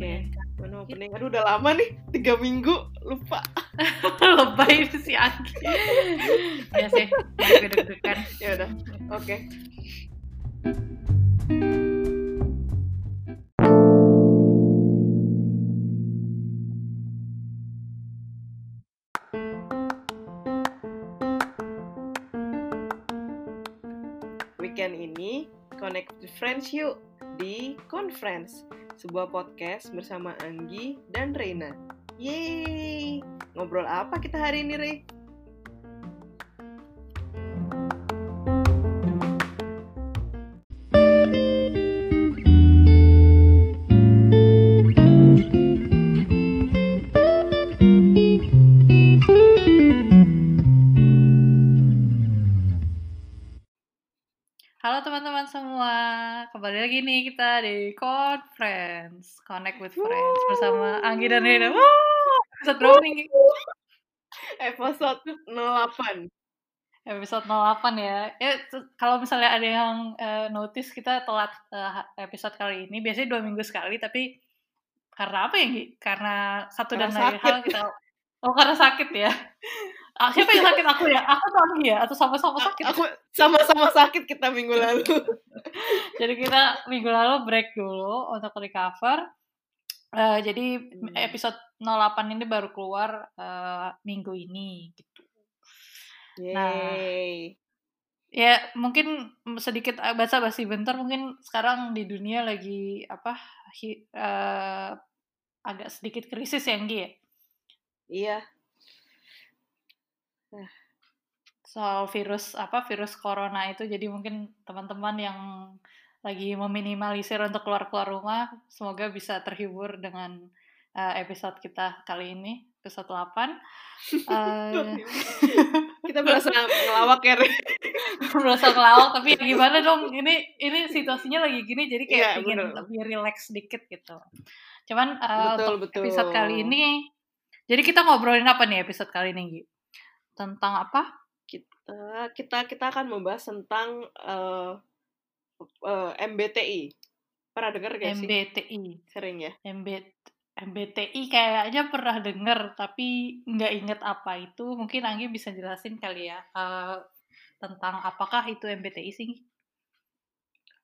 opening mana opening aduh udah lama nih. Tiga minggu. Lupa. Lebay si Anggi ya sih. Deg-degan. Ya udah. Oke. Weekend ini connect with friends yuk di Conference, sebuah podcast bersama Anggi dan Reina. Yeay! Ngobrol apa kita hari ini, Rey? Di Conference Connect with Friends bersama Anggi dan Rina. Episode berapa nih? Episode 08. Episode 08 ya. Ya kalau misalnya ada yang eh, notice kita telat eh, episode kali ini, biasanya dua minggu sekali, tapi karena apa ya Gi? Karena satu dan Karena lain sakit. hal kita Oh karena sakit ya? Ah, siapa yang sakit aku ya? Aku Anggi ya? Atau sama-sama sakit? Aku sama-sama sakit kita minggu lalu. Jadi kita minggu lalu break dulu untuk recover. Eh, jadi Hmm. episode 08 ini baru keluar eh, minggu ini gitu. Yeay. Ya mungkin sedikit baca basi bentar mungkin sekarang di dunia lagi apa hi- eh, agak sedikit krisis ya Nggi ya Iya. Soal virus apa virus corona itu jadi mungkin teman-teman yang lagi meminimalisir untuk keluar-keluar rumah semoga bisa terhibur dengan eh, episode kita kali ini episode 8 Eh, kita berasa ngelawak ya, berasa kelawak tapi ya gimana dong ini ini situasinya lagi gini jadi kayak Iya, pengen bener. lebih relax sedikit gitu cuman eh, Betul, untuk betul. episode kali ini jadi kita ngobrolin apa nih episode kali ini Gi? Tentang apa Kita kita kita akan membahas tentang eh, eh, MBTI. Pernah dengar gak sih? MBTI Sering ya. MB, MBTI kayaknya pernah denger tapi nggak inget apa itu mungkin Anggi bisa jelasin kali ya eh, tentang apakah itu MBTI sih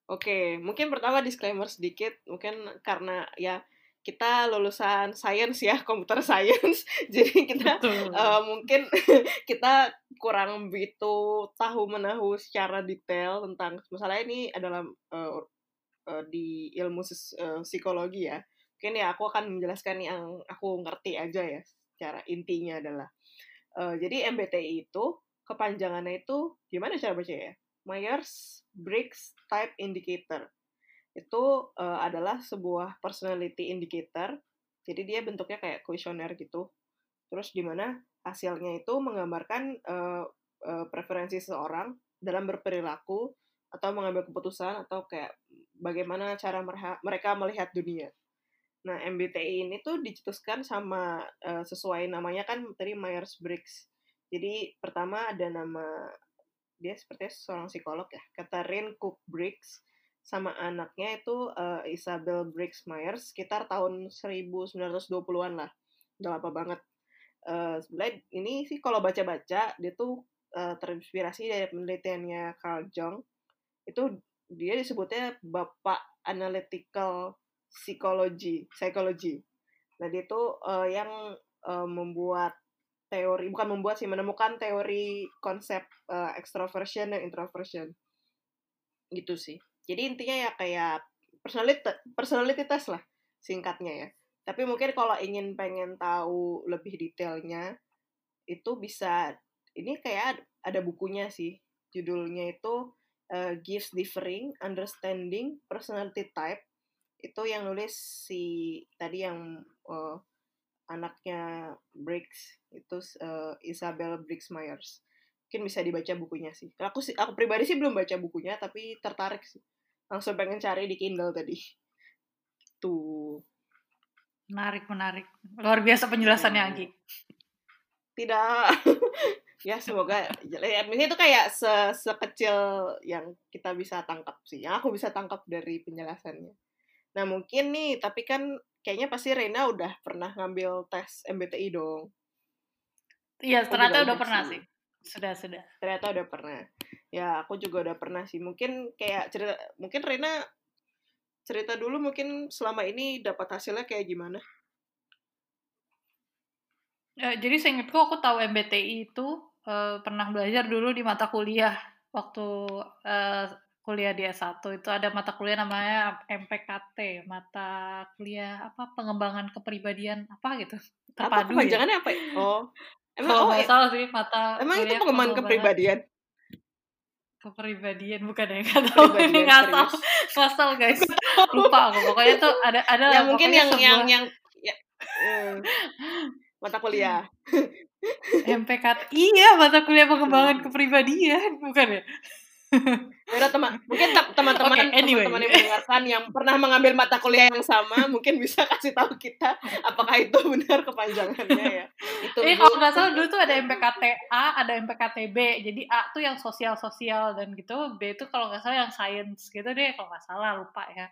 Oke, mungkin pertama disclaimer sedikit, mungkin karena ya kita lulusan science ya, computer science, jadi kita Betul. eh, mungkin kita kurang begitu tahu menahu secara detail tentang masalah ini adalah eh, eh, di ilmu eh, psikologi ya. Mungkin ya aku akan menjelaskan yang aku ngerti aja ya, secara intinya adalah eh, jadi MBTI itu kepanjangannya itu gimana cara baca ya? Myers Briggs Type Indicator itu eh, adalah sebuah personality indicator. Jadi dia bentuknya kayak kuesioner gitu. Terus di mana hasilnya itu menggambarkan eh, eh, preferensi seseorang dalam berperilaku atau mengambil keputusan atau kayak bagaimana cara mereka melihat dunia. Nah, MBTI ini tuh dicetuskan sama eh, sesuai namanya kan tadi Myers Briggs. Jadi pertama ada nama dia sepertinya seorang psikolog ya, Catherine Cook Briggs sama anaknya itu eh, Isabel Briggs Myers sekitar tahun 1920-an lah. Udah lama banget. Eh, sebenarnya ini sih kalau baca-baca dia tuh eh, terinspirasi dari penelitiannya Carl Jung. Itu dia disebutnya bapak analytical psychology, psychology. Nah, dia tuh eh, yang eh, membuat teori bukan membuat sih menemukan teori konsep eh, extroversion dan introversion gitu sih jadi intinya ya kayak personality personality test lah singkatnya ya. Tapi mungkin kalau ingin pengen tahu lebih detailnya itu bisa ini kayak ada bukunya sih. Judulnya itu eh, gives differing understanding personality type. Itu yang nulis si tadi yang eh, anaknya Briggs itu eh, Isabel Briggs Myers mungkin bisa dibaca bukunya sih. Aku aku pribadi sih belum baca bukunya tapi tertarik sih langsung pengen cari di Kindle tadi tuh menarik menarik luar biasa penjelasannya Hmm. Anggi tidak ya semoga ya ini itu kayak se sekecil yang kita bisa tangkap sih yang aku bisa tangkap dari penjelasannya nah mungkin nih tapi kan kayaknya pasti Reina udah pernah ngambil tes MBTI dong. Iya, ternyata udah pernah sih. Sudah, sudah. Ternyata udah pernah. Ya, aku juga udah pernah sih. Mungkin kayak cerita, mungkin Rena cerita dulu mungkin selama ini dapat hasilnya kayak gimana? Ya, jadi seingatku aku tahu MBTI itu uh, pernah belajar dulu di mata kuliah waktu uh, kuliah di S1 itu ada mata kuliah namanya MPKT, mata kuliah apa pengembangan kepribadian apa gitu. Terpadu apa ya? kepanjangannya ya? apa? Oh. Emang oh, oh salah sih mata Emang itu pengembangan kepribadian? Kepribadian bukan ya? Enggak tahu ini ngasal. Ngasal guys. Lupa aku. Pokoknya tuh ada ada ya, mungkin yang sebuah... yang yang ya, uh, mata kuliah. MPKT. Iya, mata kuliah pengembangan kepribadian, bukan ya? Udah teman, mungkin teman-teman okay, anyway. teman-teman yang mendengarkan yang pernah mengambil mata kuliah yang sama mungkin bisa kasih tahu kita apakah itu benar kepanjangannya ya. Itu eh, kalau nggak salah dulu tuh ada MPKT A, ada MPKT B. Jadi A tuh yang sosial-sosial dan gitu, B itu kalau nggak salah yang science gitu deh kalau nggak salah lupa ya.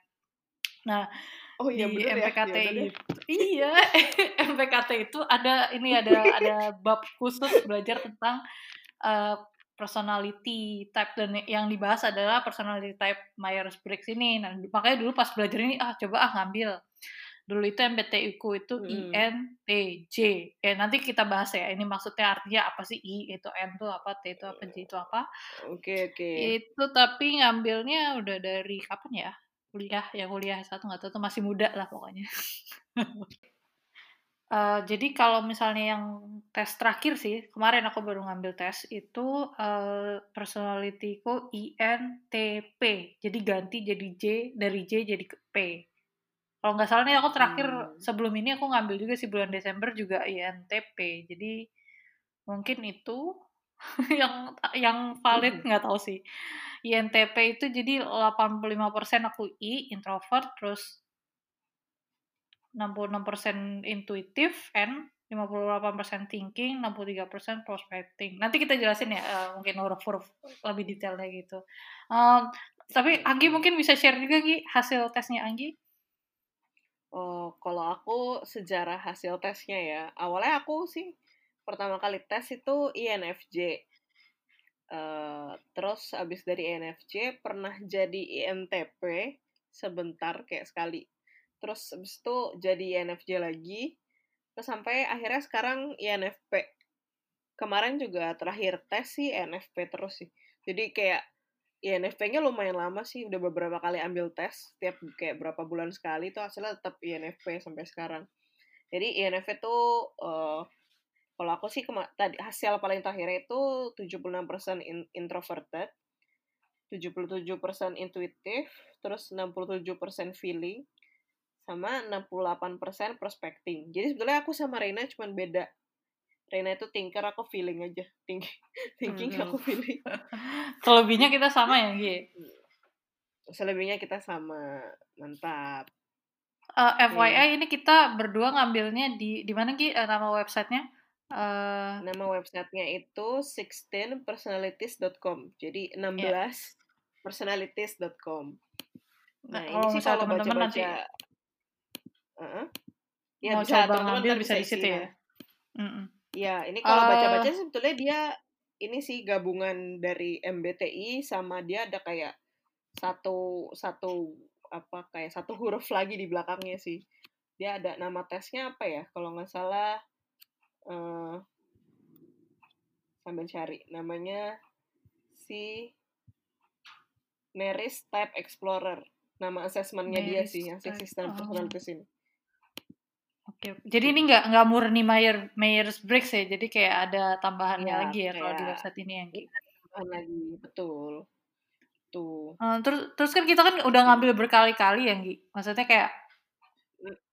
Nah, Oh iya di MPKT ya, itu. Iya, MPKT itu ada ini ada ada bab khusus belajar tentang uh, personality type dan yang dibahas adalah personality type Myers-Briggs ini. Nah, makanya dulu pas belajar ini ah coba ah ngambil. Dulu itu MBTI ku itu hmm. INTJ. Eh nanti kita bahas ya. Ini maksudnya artinya apa sih I itu N itu apa, T itu apa, J itu apa. Oke, okay, oke. Okay. Itu tapi ngambilnya udah dari kapan ya? Kuliah, ya kuliah satu nggak tahu tuh masih muda lah pokoknya. Uh, jadi kalau misalnya yang tes terakhir sih, kemarin aku baru ngambil tes itu uh, personality-ku INTP. Jadi ganti jadi J, dari J jadi P. Kalau nggak salah nih aku terakhir hmm. sebelum ini aku ngambil juga sih bulan Desember juga INTP. Jadi mungkin itu yang yang valid hmm. nggak tahu sih. INTP itu jadi 85% aku I, introvert, terus 66% intuitif N 58% thinking, 63% prospecting. Nanti kita jelasin ya, uh, mungkin huruf-huruf lebih detailnya gitu. Um, tapi Anggi mungkin bisa share juga Gi hasil tesnya Anggi. Oh, kalau aku sejarah hasil tesnya ya, awalnya aku sih pertama kali tes itu INFJ. Uh, terus abis dari INFJ pernah jadi INTP sebentar kayak sekali terus habis itu jadi INFJ lagi. Terus sampai akhirnya sekarang INFP kemarin juga terakhir tes sih INFP terus sih. Jadi kayak INFP-nya lumayan lama sih udah beberapa kali ambil tes tiap kayak berapa bulan sekali tuh hasilnya tetap INFP sampai sekarang. Jadi INFP tuh uh, kalau aku sih tadi hasil paling terakhir itu 76% in, introverted 77% intuitif terus 67% feeling sama 68% prospecting. Jadi sebetulnya aku sama Reina cuma beda. Reina itu thinker, aku feeling aja. Think, thinking hmm. aku feeling. Selebihnya kita sama ya, Gi? Selebihnya kita sama. Mantap. Uh, eh, FYI okay. ini kita berdua ngambilnya di di mana Gi uh, nama websitenya? Uh, nama websitenya itu 16personalities.com. Jadi 16 yeah. personalities.com. Nah, nah ini sih kalau baca-baca Uh-huh. Ya, Mau bisa, coba ngambil bisa, di situ ya. Ya, ini kalau uh, baca-baca sebetulnya dia ini sih gabungan dari MBTI sama dia ada kayak satu satu apa kayak satu huruf lagi di belakangnya sih. Dia ada nama tesnya apa ya? Kalau nggak salah uh, sambil cari namanya si Neris Type Explorer. Nama assessmentnya dia sih, yang sistem oh. personalities ini. Oke, jadi ini nggak nggak murni Mayer Myers Briggs ya, jadi kayak ada tambahannya ya, lagi ya kalau di website ini yang gitu. Tambahan lagi, betul. Tuh. Uh, terus terus kan kita kan udah ngambil berkali-kali ya, Gi. Maksudnya kayak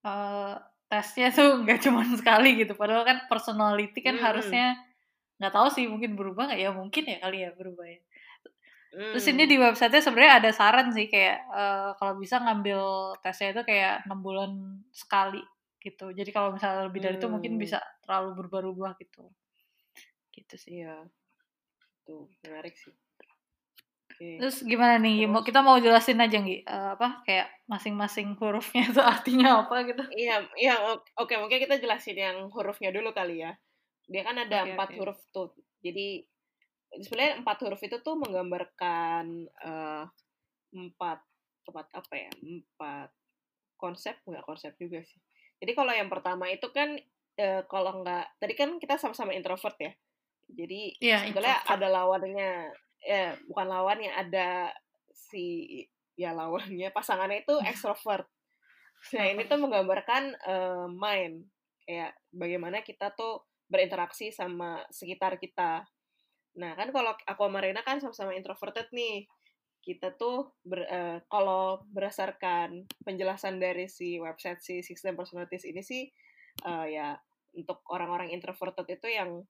uh, tesnya tuh nggak cuma sekali gitu. Padahal kan personality kan hmm. harusnya nggak tahu sih mungkin berubah nggak ya mungkin ya kali ya berubah ya. Hmm. Terus ini di websitenya sebenarnya ada saran sih kayak uh, kalau bisa ngambil tesnya itu kayak enam bulan sekali gitu jadi kalau misalnya lebih dari hmm. itu mungkin hmm. bisa terlalu berubah-ubah gitu gitu sih ya tuh menarik sih Okay. Terus gimana nih? Terus, kita mau jelasin aja nggih uh, apa kayak masing-masing hurufnya itu artinya apa gitu? Iya, iya oke okay, mungkin kita jelasin yang hurufnya dulu kali ya. Dia kan ada okay, empat okay. huruf tuh. Jadi sebenarnya empat huruf itu tuh menggambarkan uh, empat empat apa ya? Empat konsep nggak konsep juga sih. Jadi kalau yang pertama itu kan uh, kalau nggak tadi kan kita sama-sama introvert ya. Jadi yeah, sebenarnya ada lawannya ya bukan lawannya ada si ya lawannya pasangannya itu ekstrovert. Nah ini tuh menggambarkan uh, mind kayak bagaimana kita tuh berinteraksi sama sekitar kita. Nah kan kalau aku sama Rena kan sama-sama introverted nih. Kita tuh ber, uh, kalau berdasarkan penjelasan dari si website si System Personalities ini sih uh, ya untuk orang-orang introverted itu yang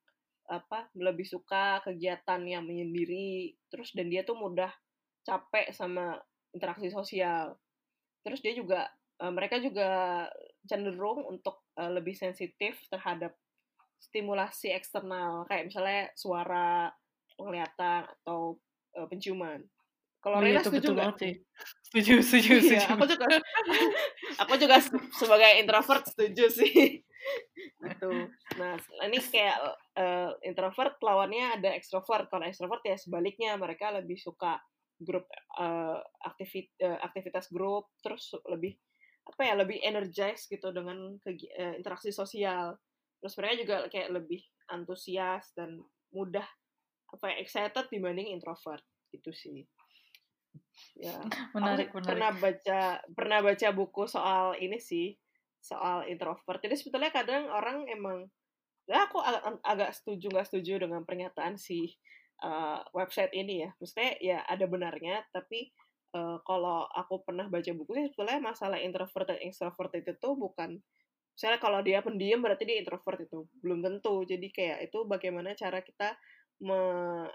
apa lebih suka kegiatan yang menyendiri terus dan dia tuh mudah capek sama interaksi sosial. Terus dia juga uh, mereka juga cenderung untuk uh, lebih sensitif terhadap stimulasi eksternal kayak misalnya suara penglihatan atau uh, penciuman kalau oh, Rena iya, setuju nggak? Setuju, setuju, setuju. Iya, aku juga, aku juga sebagai introvert setuju sih. Gitu. Nah ini kayak uh, introvert lawannya ada extrovert kalau extrovert ya sebaliknya mereka lebih suka grup uh, aktivit uh, aktivitas grup terus lebih apa ya lebih energized gitu dengan uh, interaksi sosial. Terus mereka juga kayak lebih antusias dan mudah apa ya excited dibanding introvert. Gitu sih ya menarik, menarik. pernah baca pernah baca buku soal ini sih soal introvert. Jadi sebetulnya kadang orang emang ya aku agak, agak setuju nggak setuju dengan pernyataan si uh, website ini ya. Maksudnya ya ada benarnya, tapi uh, kalau aku pernah baca buku sih sebetulnya masalah introvert dan extrovert itu tuh bukan misalnya kalau dia pendiam berarti dia introvert itu belum tentu. Jadi kayak itu bagaimana cara kita me,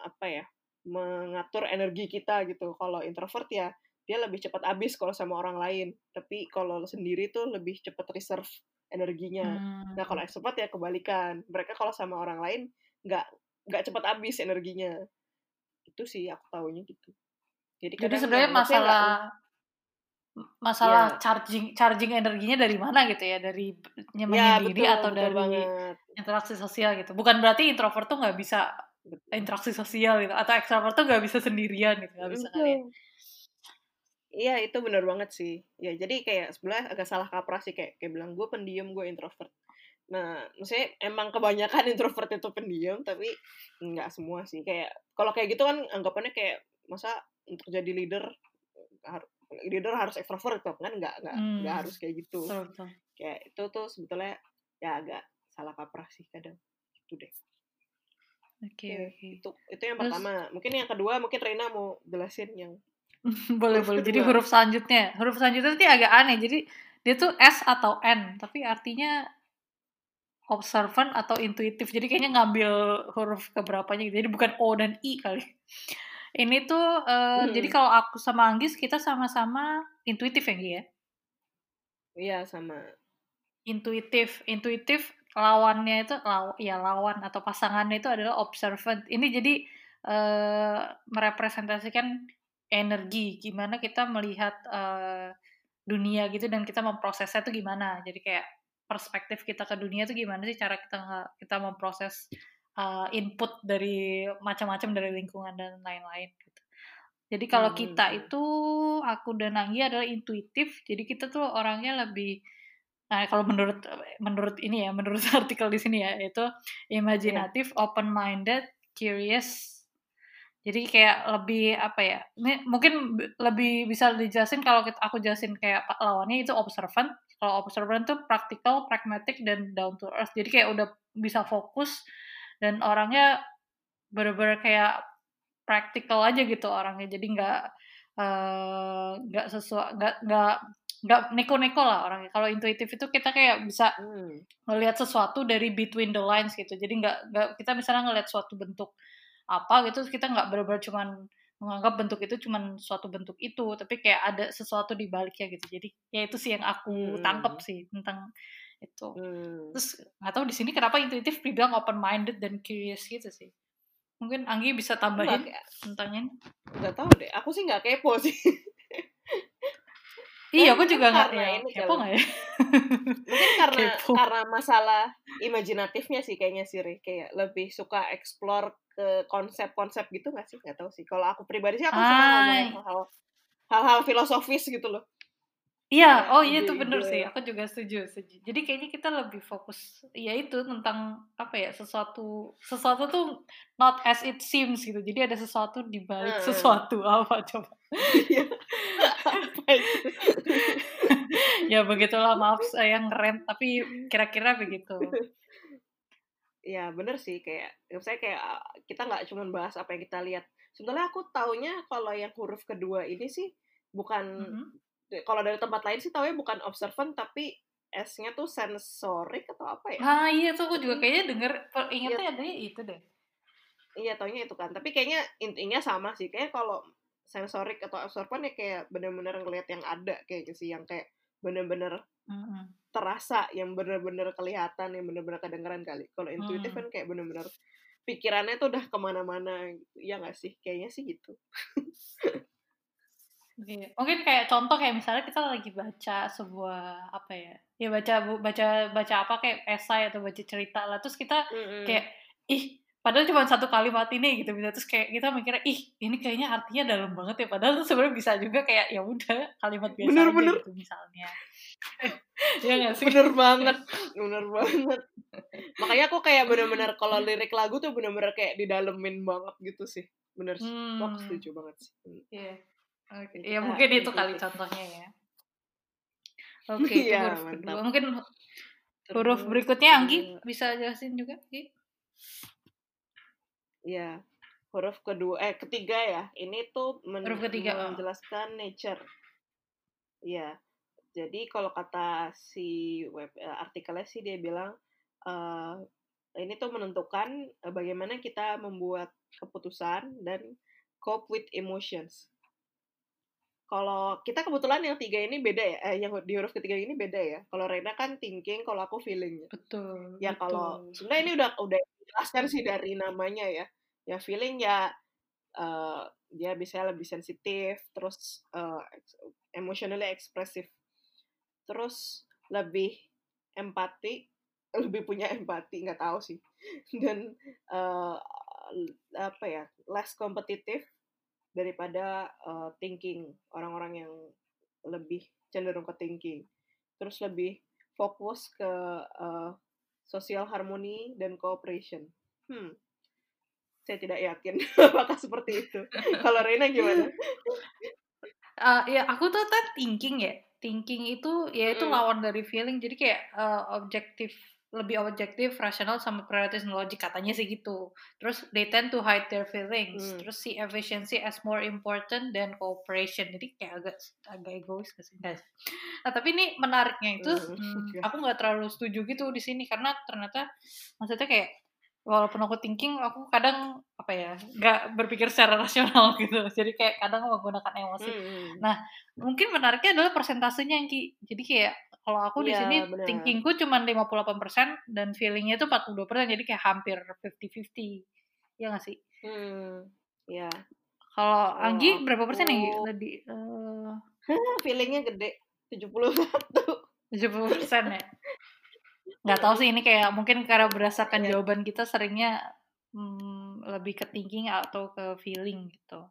apa ya mengatur energi kita gitu. Kalau introvert ya dia lebih cepat habis kalau sama orang lain tapi kalau sendiri tuh lebih cepat reserve energinya hmm. nah kalau extrovert ya kebalikan mereka kalau sama orang lain nggak nggak cepat habis energinya itu sih aku tahunya gitu jadi, jadi sebenarnya masalah masalah ya. charging charging energinya dari mana gitu ya dari menyendiri ya, atau betul dari banget. interaksi sosial gitu bukan berarti introvert tuh nggak bisa interaksi sosial gitu atau extrovert tuh nggak bisa sendirian gitu nggak bisa kalian Iya itu bener banget sih. Ya jadi kayak sebelah agak salah kaprah sih kayak kayak bilang gue pendiam gue introvert. Nah maksudnya emang kebanyakan introvert itu pendiam tapi nggak semua sih. Kayak kalau kayak gitu kan anggapannya kayak masa untuk jadi leader harus leader harus ekstrovert gitu kan nggak nggak hmm. nggak harus kayak gitu. Betul, Kayak itu tuh sebetulnya ya agak salah kaprah sih kadang itu deh. Oke, okay, oke. Okay. Itu itu yang Terus, pertama. Mungkin yang kedua mungkin Reina mau jelasin yang boleh boleh. Jadi huruf selanjutnya, huruf selanjutnya itu agak aneh. Jadi dia tuh S atau N, tapi artinya observant atau intuitif. Jadi kayaknya ngambil huruf keberapanya gitu. Jadi bukan O dan I kali. Ini tuh uh, hmm. jadi kalau aku sama Anggis kita sama-sama intuitif ya Gi ya? Iya sama. Intuitif, intuitif lawannya itu law, ya lawan atau pasangannya itu adalah observant. Ini jadi uh, merepresentasikan energi, gimana kita melihat uh, dunia gitu dan kita memprosesnya itu gimana. Jadi kayak perspektif kita ke dunia itu gimana sih cara kita kita memproses uh, input dari macam-macam dari lingkungan dan lain-lain gitu. Jadi kalau hmm. kita itu aku dan Anggi adalah intuitif, jadi kita tuh orangnya lebih Nah, kalau menurut menurut ini ya, menurut artikel di sini ya, itu imajinatif, yeah. open minded, curious, jadi kayak lebih apa ya? Ini mungkin lebih bisa dijelasin kalau aku jelasin kayak lawannya itu observant. Kalau observant tuh practical, pragmatic dan down to earth. Jadi kayak udah bisa fokus dan orangnya bener-bener kayak practical aja gitu orangnya. Jadi nggak eh, nggak uh, sesuai nggak nggak nggak neko-neko lah orangnya. Kalau intuitif itu kita kayak bisa hmm. ngelihat sesuatu dari between the lines gitu. Jadi nggak nggak kita misalnya ngelihat suatu bentuk apa gitu kita nggak benar-benar cuman menganggap bentuk itu cuman suatu bentuk itu tapi kayak ada sesuatu di baliknya gitu jadi ya itu sih yang aku hmm. tangkep sih tentang itu hmm. terus nggak tahu di sini kenapa intuitif dibilang open minded dan curious gitu sih Mungkin Anggi bisa tambahin tentang ini. Gak tahu deh, aku sih nggak kepo sih. iya, aku juga nggak ya, ini kepo nggak ya? Mungkin karena kepo. karena masalah imajinatifnya sih kayaknya sih, kayak lebih suka explore ke konsep-konsep gitu nggak sih? Nggak tahu sih. Kalau aku pribadi sih aku suka ngomongin hal-hal hal-hal filosofis gitu loh. Iya, oh iya itu bener sih. Aku juga setuju, setuju. Jadi kayaknya kita lebih fokus ya itu tentang apa ya sesuatu sesuatu tuh not as it seems gitu. Jadi ada sesuatu di balik hmm. sesuatu apa coba? Iya. ya begitulah maaf saya ngerem tapi kira-kira begitu. Ya bener sih kayak saya kayak kita nggak cuma bahas apa yang kita lihat. Sebenarnya aku taunya kalau yang huruf kedua ini sih bukan mm -hmm kalau dari tempat lain sih tau ya bukan observant tapi S-nya tuh sensorik atau apa ya? Ah iya tuh aku juga kayaknya denger ingetnya ya. itu deh. Iya taunya itu kan. Tapi kayaknya intinya sama sih. Kayak kalau sensorik atau observant ya kayak bener-bener ngeliat yang ada kayak sih yang kayak bener-bener mm-hmm. terasa, yang bener-bener kelihatan, yang bener-bener kedengeran kali. Kalau intuitif mm. kan kayak bener-bener pikirannya tuh udah ke mana-mana gitu. Iya gak sih? Kayaknya sih gitu. Iya. Mungkin kayak contoh kayak misalnya kita lagi baca sebuah apa ya? Ya baca baca baca apa kayak esai atau baca cerita lah terus kita mm -hmm. kayak ih padahal cuma satu kalimat ini gitu bisa terus kayak kita mikirnya ih ini kayaknya artinya dalam banget ya padahal tuh sebenarnya bisa juga kayak ya udah kalimat biasa bener, aja bener. gitu misalnya ya gak sih bener banget bener banget makanya aku kayak bener-bener kalau lirik lagu tuh bener-bener kayak didalemin banget gitu sih bener hmm. aku setuju banget sih yeah. Oke, okay. ya mungkin itu kali contohnya ya. Oke, okay, ya, huruf mantap. kedua. Mungkin huruf berikutnya Anggi bisa jelasin juga, Anggi? Ya, huruf kedua eh ketiga ya. Ini tuh men huruf ketiga oh. menjelaskan nature. Ya. Jadi kalau kata si web uh, artikelnya sih dia bilang uh, ini tuh menentukan uh, bagaimana kita membuat keputusan dan cope with emotions kalau kita kebetulan yang tiga ini beda ya, eh, yang di huruf ketiga ini beda ya. Kalau Rena kan thinking, kalau aku feeling. Betul. Ya kalau sebenarnya ini udah udah jelaskan sih dari namanya ya. Ya feeling ya uh, dia bisa lebih sensitif, terus uh, emotionally expressive, terus lebih empati, lebih punya empati nggak tahu sih, dan uh, apa ya less kompetitif daripada uh, thinking orang-orang yang lebih cenderung ke thinking. Terus lebih fokus ke uh, social harmony dan cooperation. Hmm. Saya tidak yakin apakah seperti itu. Kalau Reina gimana? Uh, ya aku tuh kan thinking ya. Thinking itu ya itu mm. lawan dari feeling. Jadi kayak uh, objektif lebih objektif, rasional sama prioritas logik katanya sih gitu. Terus they tend to hide their feelings. Hmm. Terus see efficiency as more important than cooperation. Jadi kayak agak agak egois gak sih? Guys. Nah tapi ini menariknya itu, hmm. hmm, aku nggak terlalu setuju gitu di sini karena ternyata maksudnya kayak walaupun aku thinking aku kadang apa ya nggak berpikir secara rasional gitu jadi kayak kadang menggunakan emosi hmm. hmm. nah mungkin menariknya adalah persentasenya yang ki jadi kayak kalau aku di ya, sini bener. thinkingku cuma 58% dan feelingnya itu 42% jadi kayak hampir 50-50 ya nggak sih? Hmm ya kalau oh, Anggi berapa persen Anggi lebih uh... feelingnya gede 71 70 persen ya? Nggak tahu sih ini kayak mungkin karena berdasarkan yeah. jawaban kita seringnya hmm, lebih ke thinking atau ke feeling gitu.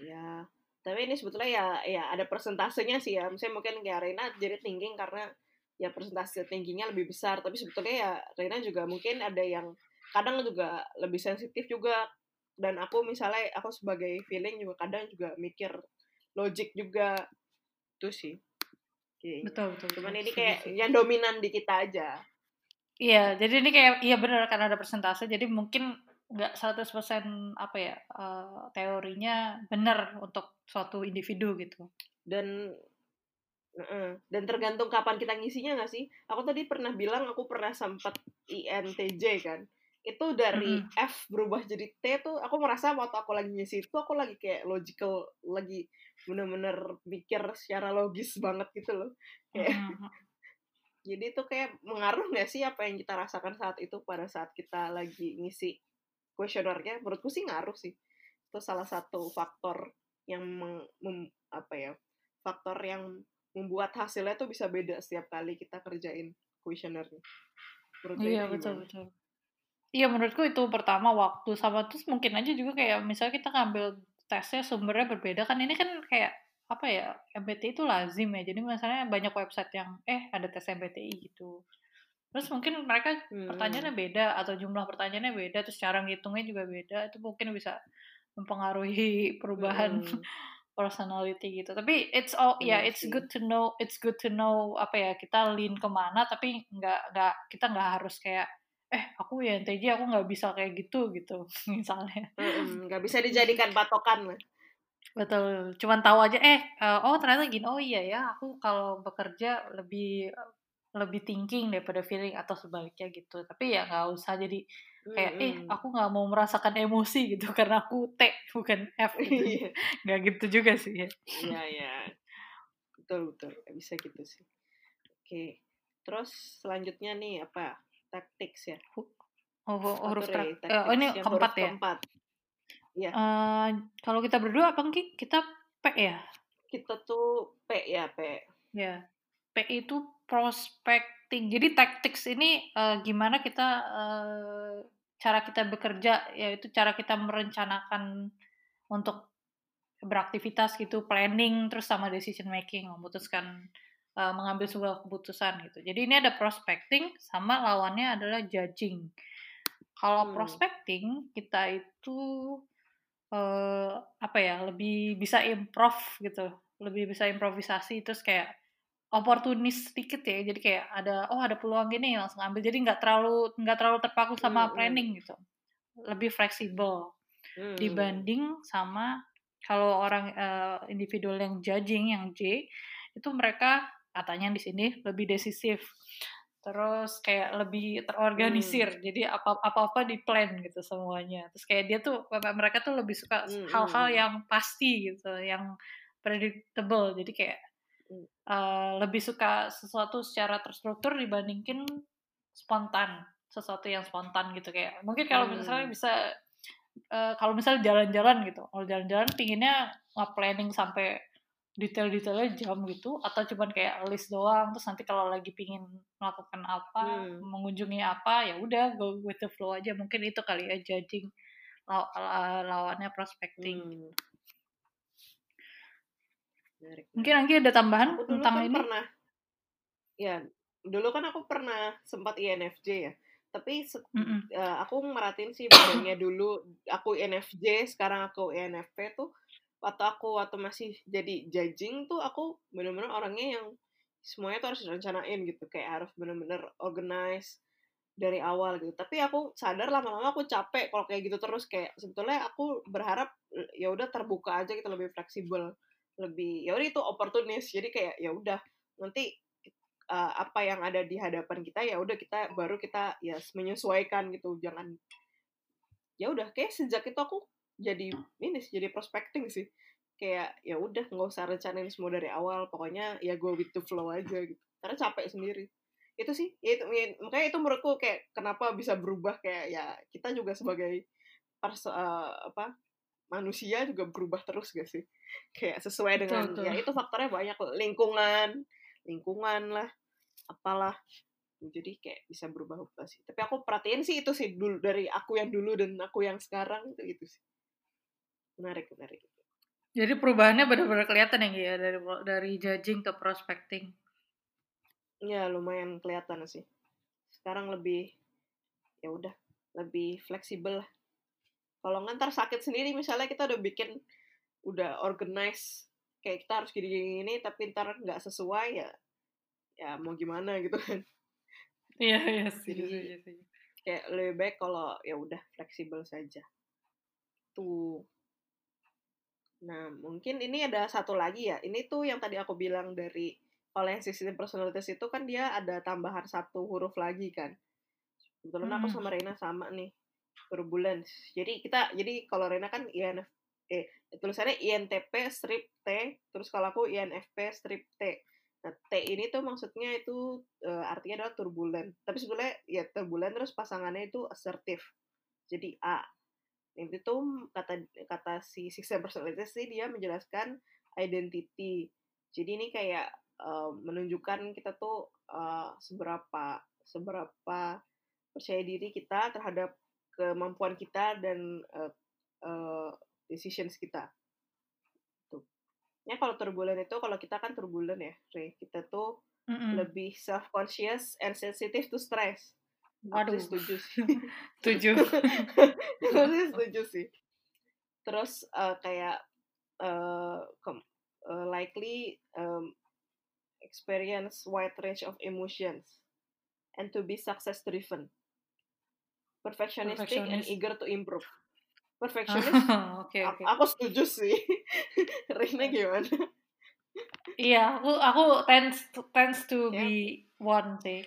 Ya tapi ini sebetulnya ya ya ada persentasenya sih ya misalnya mungkin kayak Reina jadi thinking karena ya persentase thinkingnya lebih besar tapi sebetulnya ya Reina juga mungkin ada yang kadang juga lebih sensitif juga dan aku misalnya aku sebagai feeling juga kadang juga mikir logik juga itu sih Okay. Betul, betul. Cuman betul. ini kayak yang dominan di kita aja. Iya, jadi ini kayak iya benar karena ada persentase jadi mungkin nggak 100% apa ya uh, teorinya benar untuk suatu individu gitu. Dan uh, dan tergantung kapan kita ngisinya nggak sih? Aku tadi pernah bilang aku pernah sempat INTJ kan. Itu dari mm -hmm. F berubah jadi T tuh aku merasa waktu aku lagi ngisi itu aku lagi kayak logical lagi bener-bener mikir secara logis banget gitu loh kayak mm-hmm. jadi itu kayak mengaruh nggak sih apa yang kita rasakan saat itu pada saat kita lagi ngisi kuesionernya menurutku sih ngaruh sih. Itu salah satu faktor yang meng, mem, apa ya faktor yang membuat hasilnya tuh bisa beda setiap kali kita kerjain kuesionernya iya betul betul. Iya menurutku itu pertama waktu sama terus mungkin aja juga kayak misalnya kita ngambil tesnya sumbernya berbeda kan ini kan kayak apa ya MBTI itu lazim ya. Jadi misalnya banyak website yang eh ada tes MBTI gitu terus mungkin mereka hmm. pertanyaannya beda atau jumlah pertanyaannya beda terus cara ngitungnya juga beda itu mungkin bisa mempengaruhi perubahan hmm. personality gitu tapi it's all ya yeah, it's good to know it's good to know apa ya kita lean ke mana tapi nggak nggak kita nggak harus kayak eh aku ya NTJ aku nggak bisa kayak gitu gitu misalnya nggak bisa dijadikan patokan lah Betul, cuman tahu aja, eh, uh, oh ternyata gini, oh iya ya, aku kalau bekerja lebih lebih thinking daripada feeling atau sebaliknya gitu. Tapi ya nggak usah jadi kayak, eh, aku nggak mau merasakan emosi gitu karena aku T bukan F gitu. Iya. nggak gitu juga sih ya. Iya, iya. Betul, betul. Bisa gitu sih. Oke. Terus selanjutnya nih apa? Tactics ya. Oh, huruf terakhir. Oh, ini keempat ya? Keempat. Iya. Uh, kalau kita berdua apa Ki? Kita P ya? Kita tuh P ya, P. Ya. P itu prospecting. Jadi tactics ini uh, gimana kita uh, cara kita bekerja yaitu cara kita merencanakan untuk beraktivitas gitu, planning terus sama decision making, memutuskan uh, mengambil sebuah keputusan gitu. Jadi ini ada prospecting sama lawannya adalah judging. Kalau hmm. prospecting kita itu uh, apa ya lebih bisa improv gitu lebih bisa improvisasi terus kayak oportunis sedikit ya jadi kayak ada oh ada peluang gini langsung ambil jadi nggak terlalu nggak terlalu terpaku sama hmm, planning gitu lebih fleksibel hmm. dibanding sama kalau orang uh, individual yang judging yang J itu mereka katanya di sini lebih decisif terus kayak lebih terorganisir hmm. jadi apa apa apa di plan gitu semuanya terus kayak dia tuh mereka tuh lebih suka hmm. hal-hal hmm. yang pasti gitu yang predictable jadi kayak uh, lebih suka sesuatu secara terstruktur dibandingin spontan sesuatu yang spontan gitu kayak mungkin kalau hmm. misalnya bisa uh, kalau misalnya jalan-jalan gitu kalau jalan-jalan pinginnya planning sampai detail-detailnya jam gitu atau cuman kayak list doang terus nanti kalau lagi pingin melakukan apa hmm. mengunjungi apa ya udah go with the flow aja mungkin itu kali ya judging law lawannya prospecting hmm. Mungkin lagi ada tambahan aku tentang kan ini? pernah ya dulu kan aku pernah sempat INFJ ya tapi mm -mm. Uh, aku merhatiin sih bedanya dulu. Aku INFJ sekarang aku INFP tuh waktu aku waktu masih jadi judging tuh aku bener-bener orangnya yang semuanya tuh harus direncanain gitu kayak harus bener-bener organize dari awal gitu. Tapi aku sadar lama-lama aku capek kalau kayak gitu terus kayak sebetulnya aku berharap ya udah terbuka aja gitu lebih fleksibel lebih ya udah itu oportunis. Jadi kayak ya udah nanti uh, apa yang ada di hadapan kita ya udah kita baru kita ya menyesuaikan gitu. Jangan ya udah kayak sejak itu aku jadi ini sih jadi prospecting sih. Kayak ya udah nggak usah rencanain semua dari awal. Pokoknya ya go with the flow aja gitu. Karena capek sendiri. Itu sih ya itu ya, makanya itu menurutku kayak kenapa bisa berubah. Kayak ya kita juga sebagai pers uh, apa manusia juga berubah terus gak sih? Kayak sesuai dengan betul. ya itu faktornya banyak lingkungan lingkungan lah apalah. Jadi kayak bisa berubah-ubah sih. Tapi aku perhatiin sih itu sih dulu dari aku yang dulu dan aku yang sekarang itu itu sih. Menarik menarik. Jadi perubahannya benar-benar kelihatan ya ya dari dari judging ke prospecting. Ya lumayan kelihatan sih. Sekarang lebih ya udah lebih fleksibel lah kalau ngantar sakit sendiri misalnya kita udah bikin udah organize kayak kita harus gini gini tapi ntar nggak sesuai ya ya mau gimana gitu kan iya iya sih iya sih kayak lebih baik kalau ya udah fleksibel saja tuh Nah, mungkin ini ada satu lagi ya. Ini tuh yang tadi aku bilang dari kalau yang sistem personalitas itu kan dia ada tambahan satu huruf lagi kan. Kebetulan hmm. aku sama Rena sama nih. Turbulence. Jadi kita jadi kalau Rena kan INF eh tulisannya INTP strip T, terus kalau aku INFP strip T. Nah, T ini tuh maksudnya itu uh, artinya adalah turbulent. Tapi sebenarnya ya turbulent terus pasangannya itu assertif. Jadi A. Itu tuh kata kata si Six Personalities sih dia menjelaskan identity. Jadi ini kayak uh, menunjukkan kita tuh uh, seberapa seberapa percaya diri kita terhadap kemampuan kita dan uh, uh, decisions kita. Tuh. Ya kalau turbulen itu kalau kita kan turbulen ya, Ray. Kita tuh mm -mm. lebih self conscious and sensitive to stress. Waduh. Aku setuju sih. setuju. Aku setuju sih. Terus uh, kayak uh, uh, likely um, experience wide range of emotions and to be success driven. Perfectionistic Perfectionist. and eager to improve. Perfectionist. okay, okay. Aku setuju sih. Rina gimana? Iya, aku aku tends to, tends to yeah. be one sih.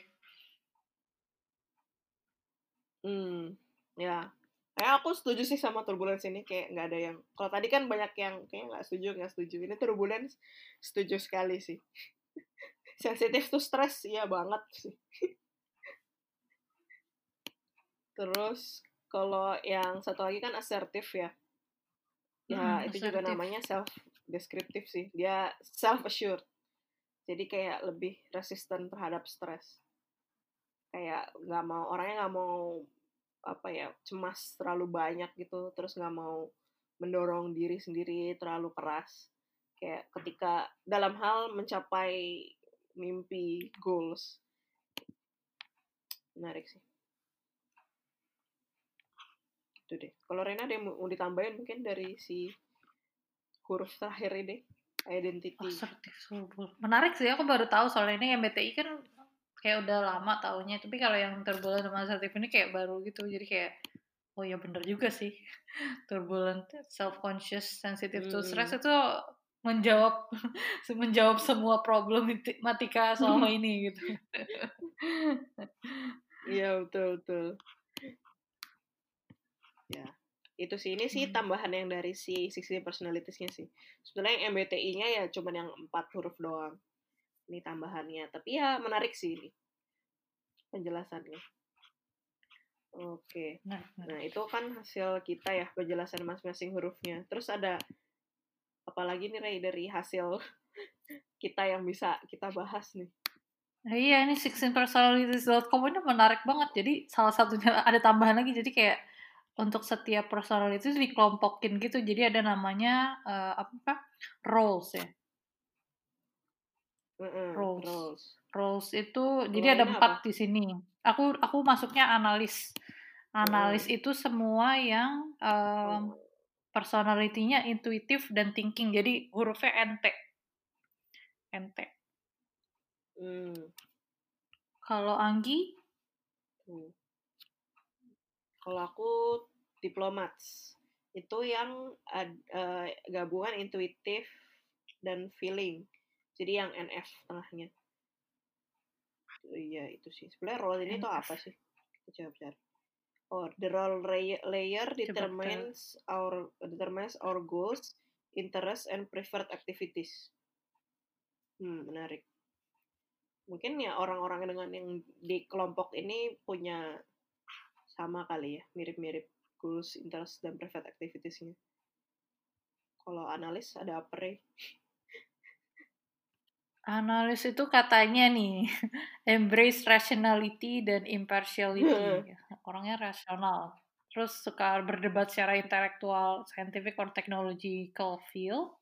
Hmm, ya. Kayak aku setuju sih sama turbulence ini kayak nggak ada yang. Kalau tadi kan banyak yang kayak nggak setuju nggak setuju. Ini turbulence setuju sekali sih. Sensitif tuh stres iya banget sih. Terus kalau yang satu lagi kan asertif ya. Ya hmm, itu assertive. juga namanya self deskriptif sih. Dia self assured. Jadi kayak lebih resisten terhadap stres kayak nggak mau orangnya nggak mau apa ya cemas terlalu banyak gitu terus nggak mau mendorong diri sendiri terlalu keras kayak ketika dalam hal mencapai mimpi goals menarik sih itu deh. Kalau Rena ada yang mau ditambahin mungkin dari si huruf terakhir ini? Identity. Oh, menarik sih aku baru tahu soal ini MBTI kan kayak udah lama taunya tapi kalau yang turbulent sama assertive ini kayak baru gitu jadi kayak oh ya bener juga sih. Turbulent self conscious sensitive hmm. to stress itu menjawab menjawab semua problematika selama ini gitu. Iya betul betul ya itu sih ini sih hmm. tambahan yang dari si 60 personalitiesnya sih sebenarnya yang MBTI-nya ya cuman yang empat huruf doang ini tambahannya tapi ya menarik sih ini penjelasannya oke nah, nah. nah itu kan hasil kita ya penjelasan masing-masing hurufnya terus ada apalagi nih Ray dari hasil kita yang bisa kita bahas nih Nah, iya ini sixteenpersonalities.com ini menarik banget. Jadi salah satunya ada tambahan lagi. Jadi kayak untuk setiap personality itu dikelompokin gitu. Jadi ada namanya uh, apa? Roles ya. Mm-mm, roles. roles. Roles itu oh, jadi ada empat di sini. Aku aku masuknya analis. Analis mm. itu semua yang um, personalitinya intuitif dan thinking. Jadi hurufnya NT. NT. Mm. Kalau Anggi? Hmm. Kalau aku diplomats. Itu yang uh, gabungan intuitif dan feeling. Jadi yang NF tengahnya iya itu sih. Sebenarnya role ini tuh apa sih? Kita coba cari. Oh the role layer determines our determines our goals interests and preferred activities. Hmm menarik. Mungkin ya orang-orang dengan yang di kelompok ini punya sama kali ya mirip-mirip goals interest dan preferred activitiesnya kalau analis ada apa ya Analis itu katanya nih, embrace rationality dan impartiality. Hmm. Orangnya rasional. Terus suka berdebat secara intelektual, scientific or technological field.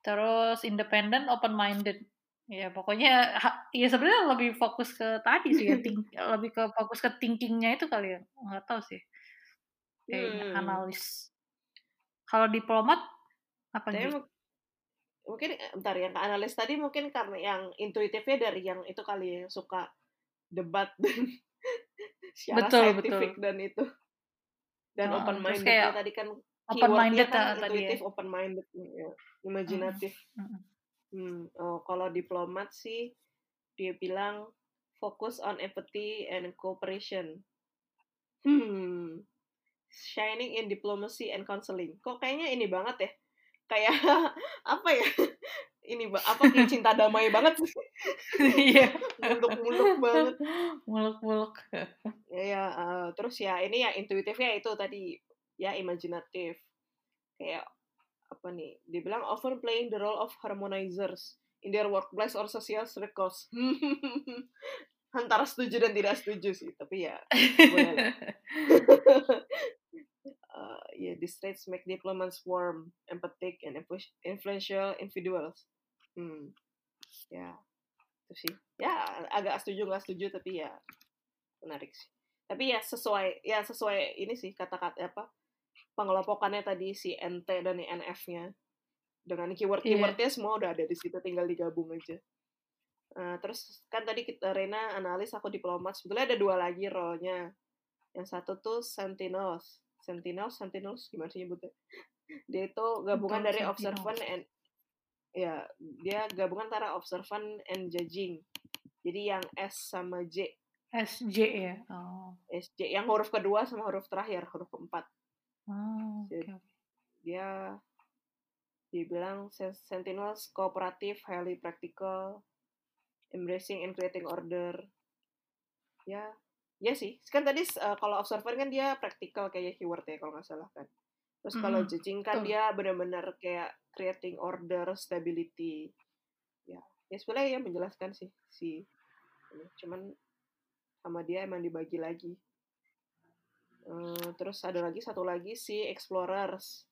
Terus independent, open-minded. Ya pokoknya, ya sebenarnya lebih fokus ke tadi sih ya, think, lebih ke fokus ke thinkingnya itu kali ya. Nggak tahu sih. Kayak hmm. analis. Kalau diplomat, apa gitu? mungkin eh, bentar yang analis tadi mungkin karena yang intuitifnya dari yang itu kali ya, yang suka debat dan secara betul, saintifik betul. dan itu dan oh, open minded kayak tadi kan open minded kan ya. intuitif ya. open minded ya, imajinatif hmm. Hmm. Oh, kalau diplomat sih dia bilang fokus on empathy and cooperation hmm shining in diplomacy and counseling. Kok kayaknya ini banget ya? Kayak apa ya? Ini apa kayak cinta damai banget iya. Muluk-muluk banget. Muluk-muluk ya, ya uh, terus ya ini ya intuitifnya itu tadi ya imajinatif. Kayak apa nih? Dibilang often playing the role of harmonizers in their workplace or social circles. Antara setuju dan tidak setuju sih tapi ya boleh yeah, these traits make diplomats warm, empathic, and influential individuals. Hmm, ya, itu sih. Ya, agak setuju nggak setuju, tapi ya menarik sih. Tapi ya sesuai, ya sesuai ini sih kata-kata apa pengelompokannya tadi si NT dan NF-nya dengan keyword-keywordnya yeah. semua udah ada di situ, tinggal digabung aja. Uh, terus kan tadi kita Rena analis aku diplomat sebetulnya ada dua lagi role-nya. Yang satu tuh Sentinels Sentinel, Sentinels gimana sih nyebutnya? Dia itu gabungan Betul, dari Sentinels. observant and ya dia gabungan antara observant and judging. Jadi yang S sama J. SJ ya. Oh. SJ yang huruf kedua sama huruf terakhir, huruf keempat. Oh, okay. Dia dibilang Sentinels kooperatif, highly practical, embracing and creating order. Ya, ya sih kan tadi uh, kalau observer kan dia praktikal kayak keyword ya kalau nggak salah kan. Terus kalau mm, judging kan dia benar-benar kayak creating order stability. Ya ya sebenarnya ya menjelaskan sih si ini. Cuman sama dia emang dibagi lagi. Uh, terus ada lagi satu lagi si explorers.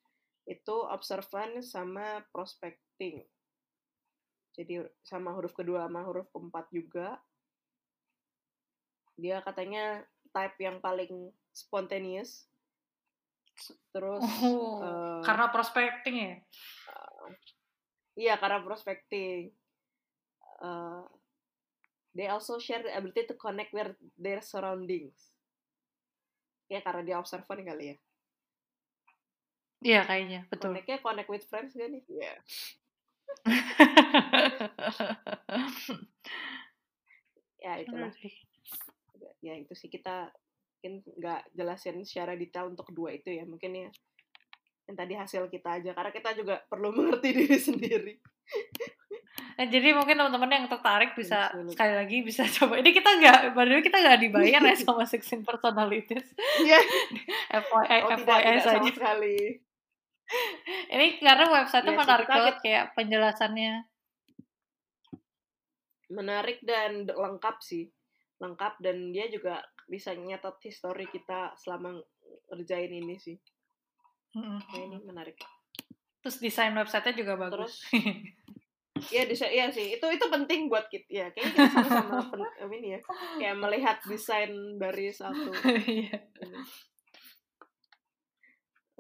Itu observant sama prospecting. Jadi sama huruf kedua sama huruf keempat juga dia katanya type yang paling spontaneous. Terus oh, uh, karena prospecting ya? Uh, iya karena prospecting. Uh, they also share the ability to connect with their surroundings. Ya karena dia observant kali ya. Iya kayaknya. Betul. Connectnya connect with friends gak nih? Iya. Yeah. ya itulah ya itu sih kita mungkin nggak jelasin secara detail untuk dua itu ya mungkin ya yang tadi hasil kita aja karena kita juga perlu mengerti diri sendiri Nah, jadi mungkin teman-teman yang tertarik bisa Absolutely. sekali lagi bisa coba. Ini kita nggak, baru kita nggak dibayar ya sama Sixteen Personalities. Iya. FYI, oh, FYI tidak, saja. Sekali. Ini karena website-nya ya, menarik banget kayak penjelasannya. Menarik dan lengkap sih lengkap dan dia juga bisa nyatat histori kita selama ngerjain ini sih. Mm-hmm. Nah, ini menarik. Terus desain websitenya juga bagus. Iya, desain iya sih. Itu itu penting buat kita ya. Kayaknya kita sama-sama ini ya. Kayak melihat desain dari satu. Iya.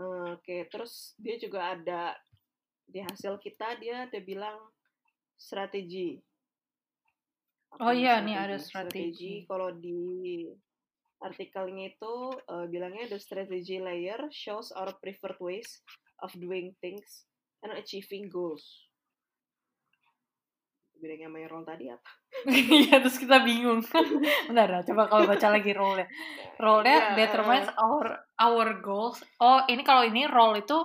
Oke, terus dia juga ada di hasil kita dia ada bilang strategi Oh iya, nih ada strategi. Kalau di artikelnya itu uh, bilangnya the strategy layer shows our preferred ways of doing things and achieving goals. Bedanya sama role tadi apa? Iya, terus kita bingung. Bentar, nah, coba kalau baca lagi role-nya. Role-nya yeah, determines uh, our our goals. Oh, ini kalau ini role itu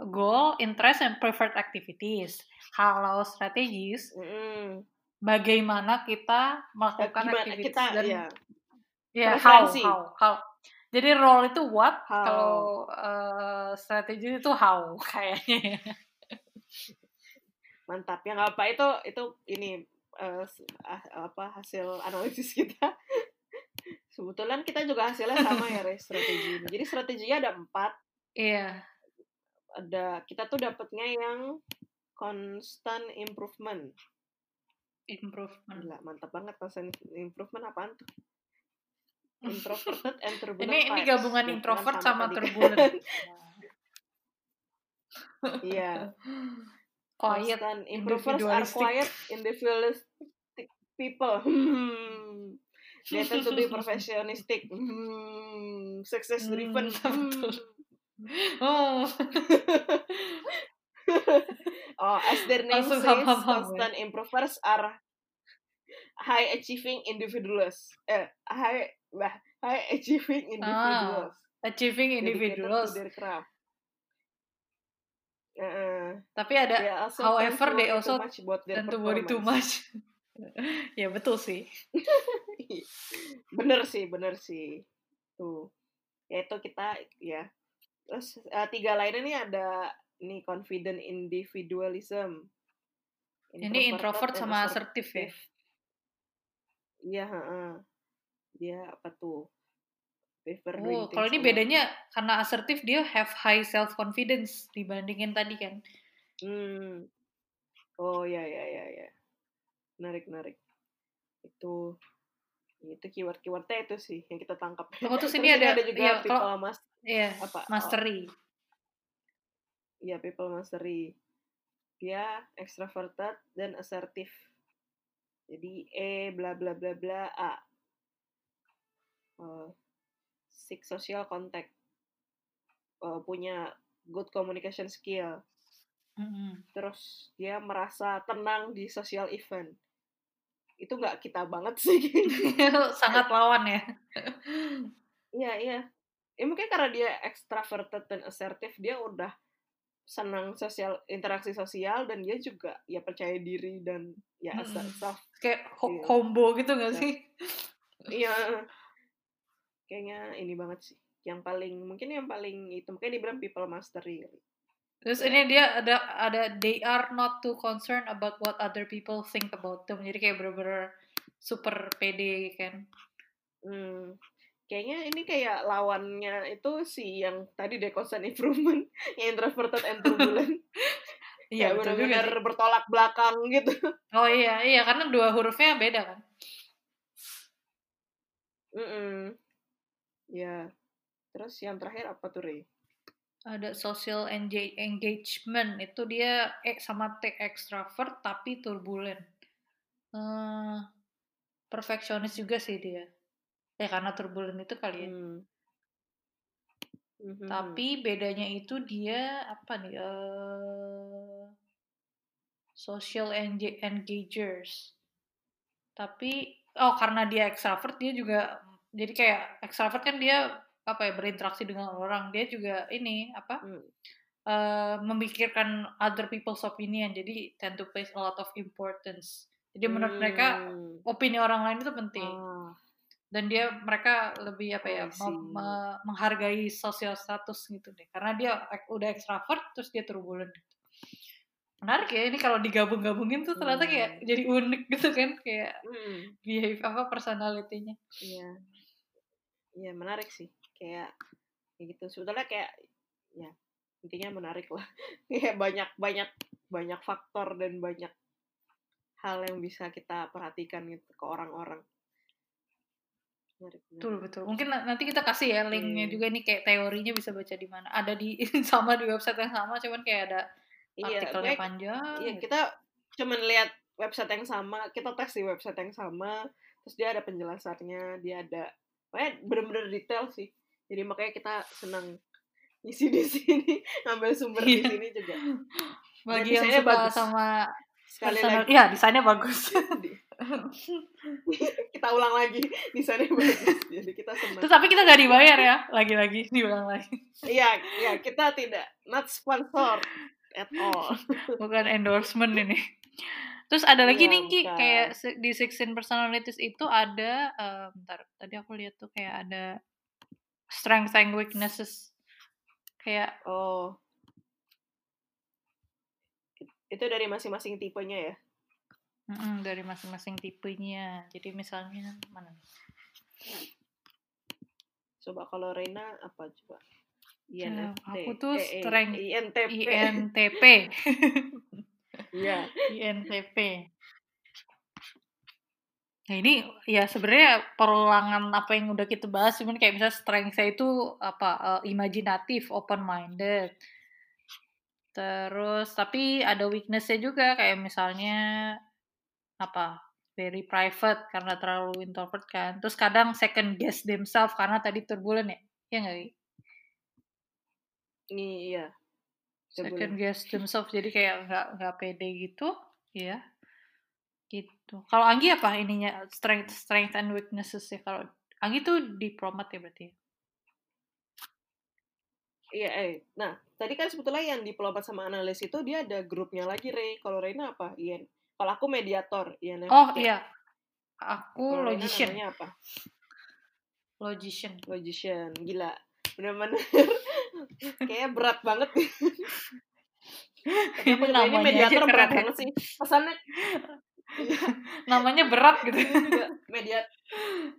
goal, interest, and preferred activities. Kalau strategies, mm bagaimana kita melakukan Gimana aktivitas kita, dan ya, ya how, how how. Jadi role itu what how. kalau uh, strategi itu how kayaknya. Mantap. Ya nggak apa itu itu ini uh, apa hasil analisis kita. Sebetulnya kita juga hasilnya sama ya Re, strategi ini. Jadi strateginya ada empat. Iya. Ada kita tuh dapatnya yang constant improvement Improvement. Gila, mantap banget pesan improvement apaan tuh? Introverted and turbulent Ini ini gabungan introvert sama, sama turbulent. Iya. quiet and introverts are quiet individualistic people. Hmm. They tend to be perfectionistic. Hmm. Success driven. Hmm. Oh. Oh, as their name says, constant improvers are high achieving individuals. Eh, high, bah, high achieving ah, individuals. Ah, achieving individuals. Their craft. Uh, Tapi ada, however, they also tend to worry too much. ya betul sih. bener sih, bener sih. Tuh, ya itu kita ya Terus uh, tiga lainnya nih ada nih confident individualism. Ini introvert sama asertif ya? Iya. Dia apa tuh? Prefer oh, kalau ini bedanya karena asertif dia have high self confidence dibandingin tadi kan. Hmm. Oh ya ya ya ya. Menarik menarik. Itu itu keyword keywordnya itu sih yang kita tangkap. Oh terus ini ada, ada juga ya, kalau, mas iya, apa mastery. Iya people mastery. Dia extroverted dan assertif. Jadi E bla bla bla bla A. Uh, seek social contact. Uh, punya good communication skill. Mm-hmm. Terus dia merasa tenang di social event. Itu nggak kita banget sih. Sangat lawan ya. Iya, iya. Ya mungkin karena dia extroverted dan assertif, dia udah senang sosial interaksi sosial dan dia juga ya percaya diri dan ya hmm. self kayak iya. combo gitu gak sih iya kayaknya ini banget sih yang paling mungkin yang paling itu mungkin dibilang people mastery terus ya. ini dia ada ada they are not too concerned about what other people think about them jadi kayak bener-bener super pede kan hmm kayaknya ini kayak lawannya itu si yang tadi deh constant improvement yang introverted and turbulent Iya, benar-benar bertolak belakang gitu. Oh iya, iya karena dua hurufnya beda kan. Mm -mm. Ya. Terus yang terakhir apa tuh, Rey? Ada social engagement. Itu dia eh, sama T extrovert tapi turbulent. Uh, perfeksionis juga sih dia. Ya karena turbulent itu kali ya. Hmm. Mm-hmm. Tapi bedanya itu dia apa nih? Uh, social engagers. Tapi oh karena dia extrovert dia juga jadi kayak extrovert kan dia apa ya berinteraksi dengan orang dia juga ini apa hmm. uh, memikirkan other people's opinion jadi tend to place a lot of importance jadi menurut hmm. mereka opini orang lain itu penting oh dan dia mereka lebih apa ya oh, me menghargai sosial status gitu deh. Karena dia udah ekstrovert terus dia turbulent gitu. menarik ya ini kalau digabung-gabungin tuh ternyata kayak hmm. jadi unik gitu kan kayak hmm. behave apa personalitinya iya. Iya menarik sih. Kayak kayak gitu. Sebetulnya kayak ya intinya menarik lah. Kayak banyak banyak banyak faktor dan banyak hal yang bisa kita perhatikan gitu ke orang-orang Betul betul. Mungkin nanti kita kasih ya linknya hmm. juga nih kayak teorinya bisa baca di mana. Ada di sama di website yang sama, cuman kayak ada iya, artikelnya panjang. Iya, gitu. kita cuman lihat website yang sama, kita tes di website yang sama, terus dia ada penjelasannya, dia ada, pokoknya bener-bener detail sih. Jadi makanya kita senang isi di sini, ngambil sumber di iya. sini juga. Bagi yang suka bagus. sama sekali lagi. Iya, desainnya bagus. kita ulang lagi di sana bagus jadi kita senang. Terus tapi kita nggak dibayar ya lagi-lagi diulang lagi. Iya iya kita tidak not sponsor at all. Bukan endorsement ini. Terus ada lagi iya, nih Ki kayak di sixteen personalities itu ada uh, bentar tadi aku lihat tuh kayak ada strength and weaknesses. Kayak oh. Itu dari masing-masing tipenya ya Mm, dari masing-masing tipenya. Jadi misalnya mana nih? Coba kalau Reina apa coba? INFP. aku tuh eh, eh strength INTP. INTP. Iya. INTP. Nah ini ya sebenarnya perulangan apa yang udah kita bahas cuman kayak misalnya strength saya itu apa uh, imajinatif, open minded. Terus tapi ada weaknessnya juga kayak misalnya apa very private karena terlalu introvert kan terus kadang second guess themselves karena tadi turbulent ya ya nggak iya second guess themselves jadi kayak nggak nggak pede gitu ya gitu kalau Anggi apa ininya strength strength and weaknesses ya kalau Anggi tuh diplomat ya berarti Iya, eh. Nah, tadi kan sebetulnya yang diplomat sama analis itu dia ada grupnya lagi, Rey. Kalau Reina apa? Iya. Kalau aku mediator, ya. Oh iya. Aku Kalo logician. apa? Logician. Logician, gila. Bener-bener Kayaknya berat banget. Tapi Ini aku ini namanya mediator berat ya. banget sih. Pesannya Namanya berat gitu. juga mediat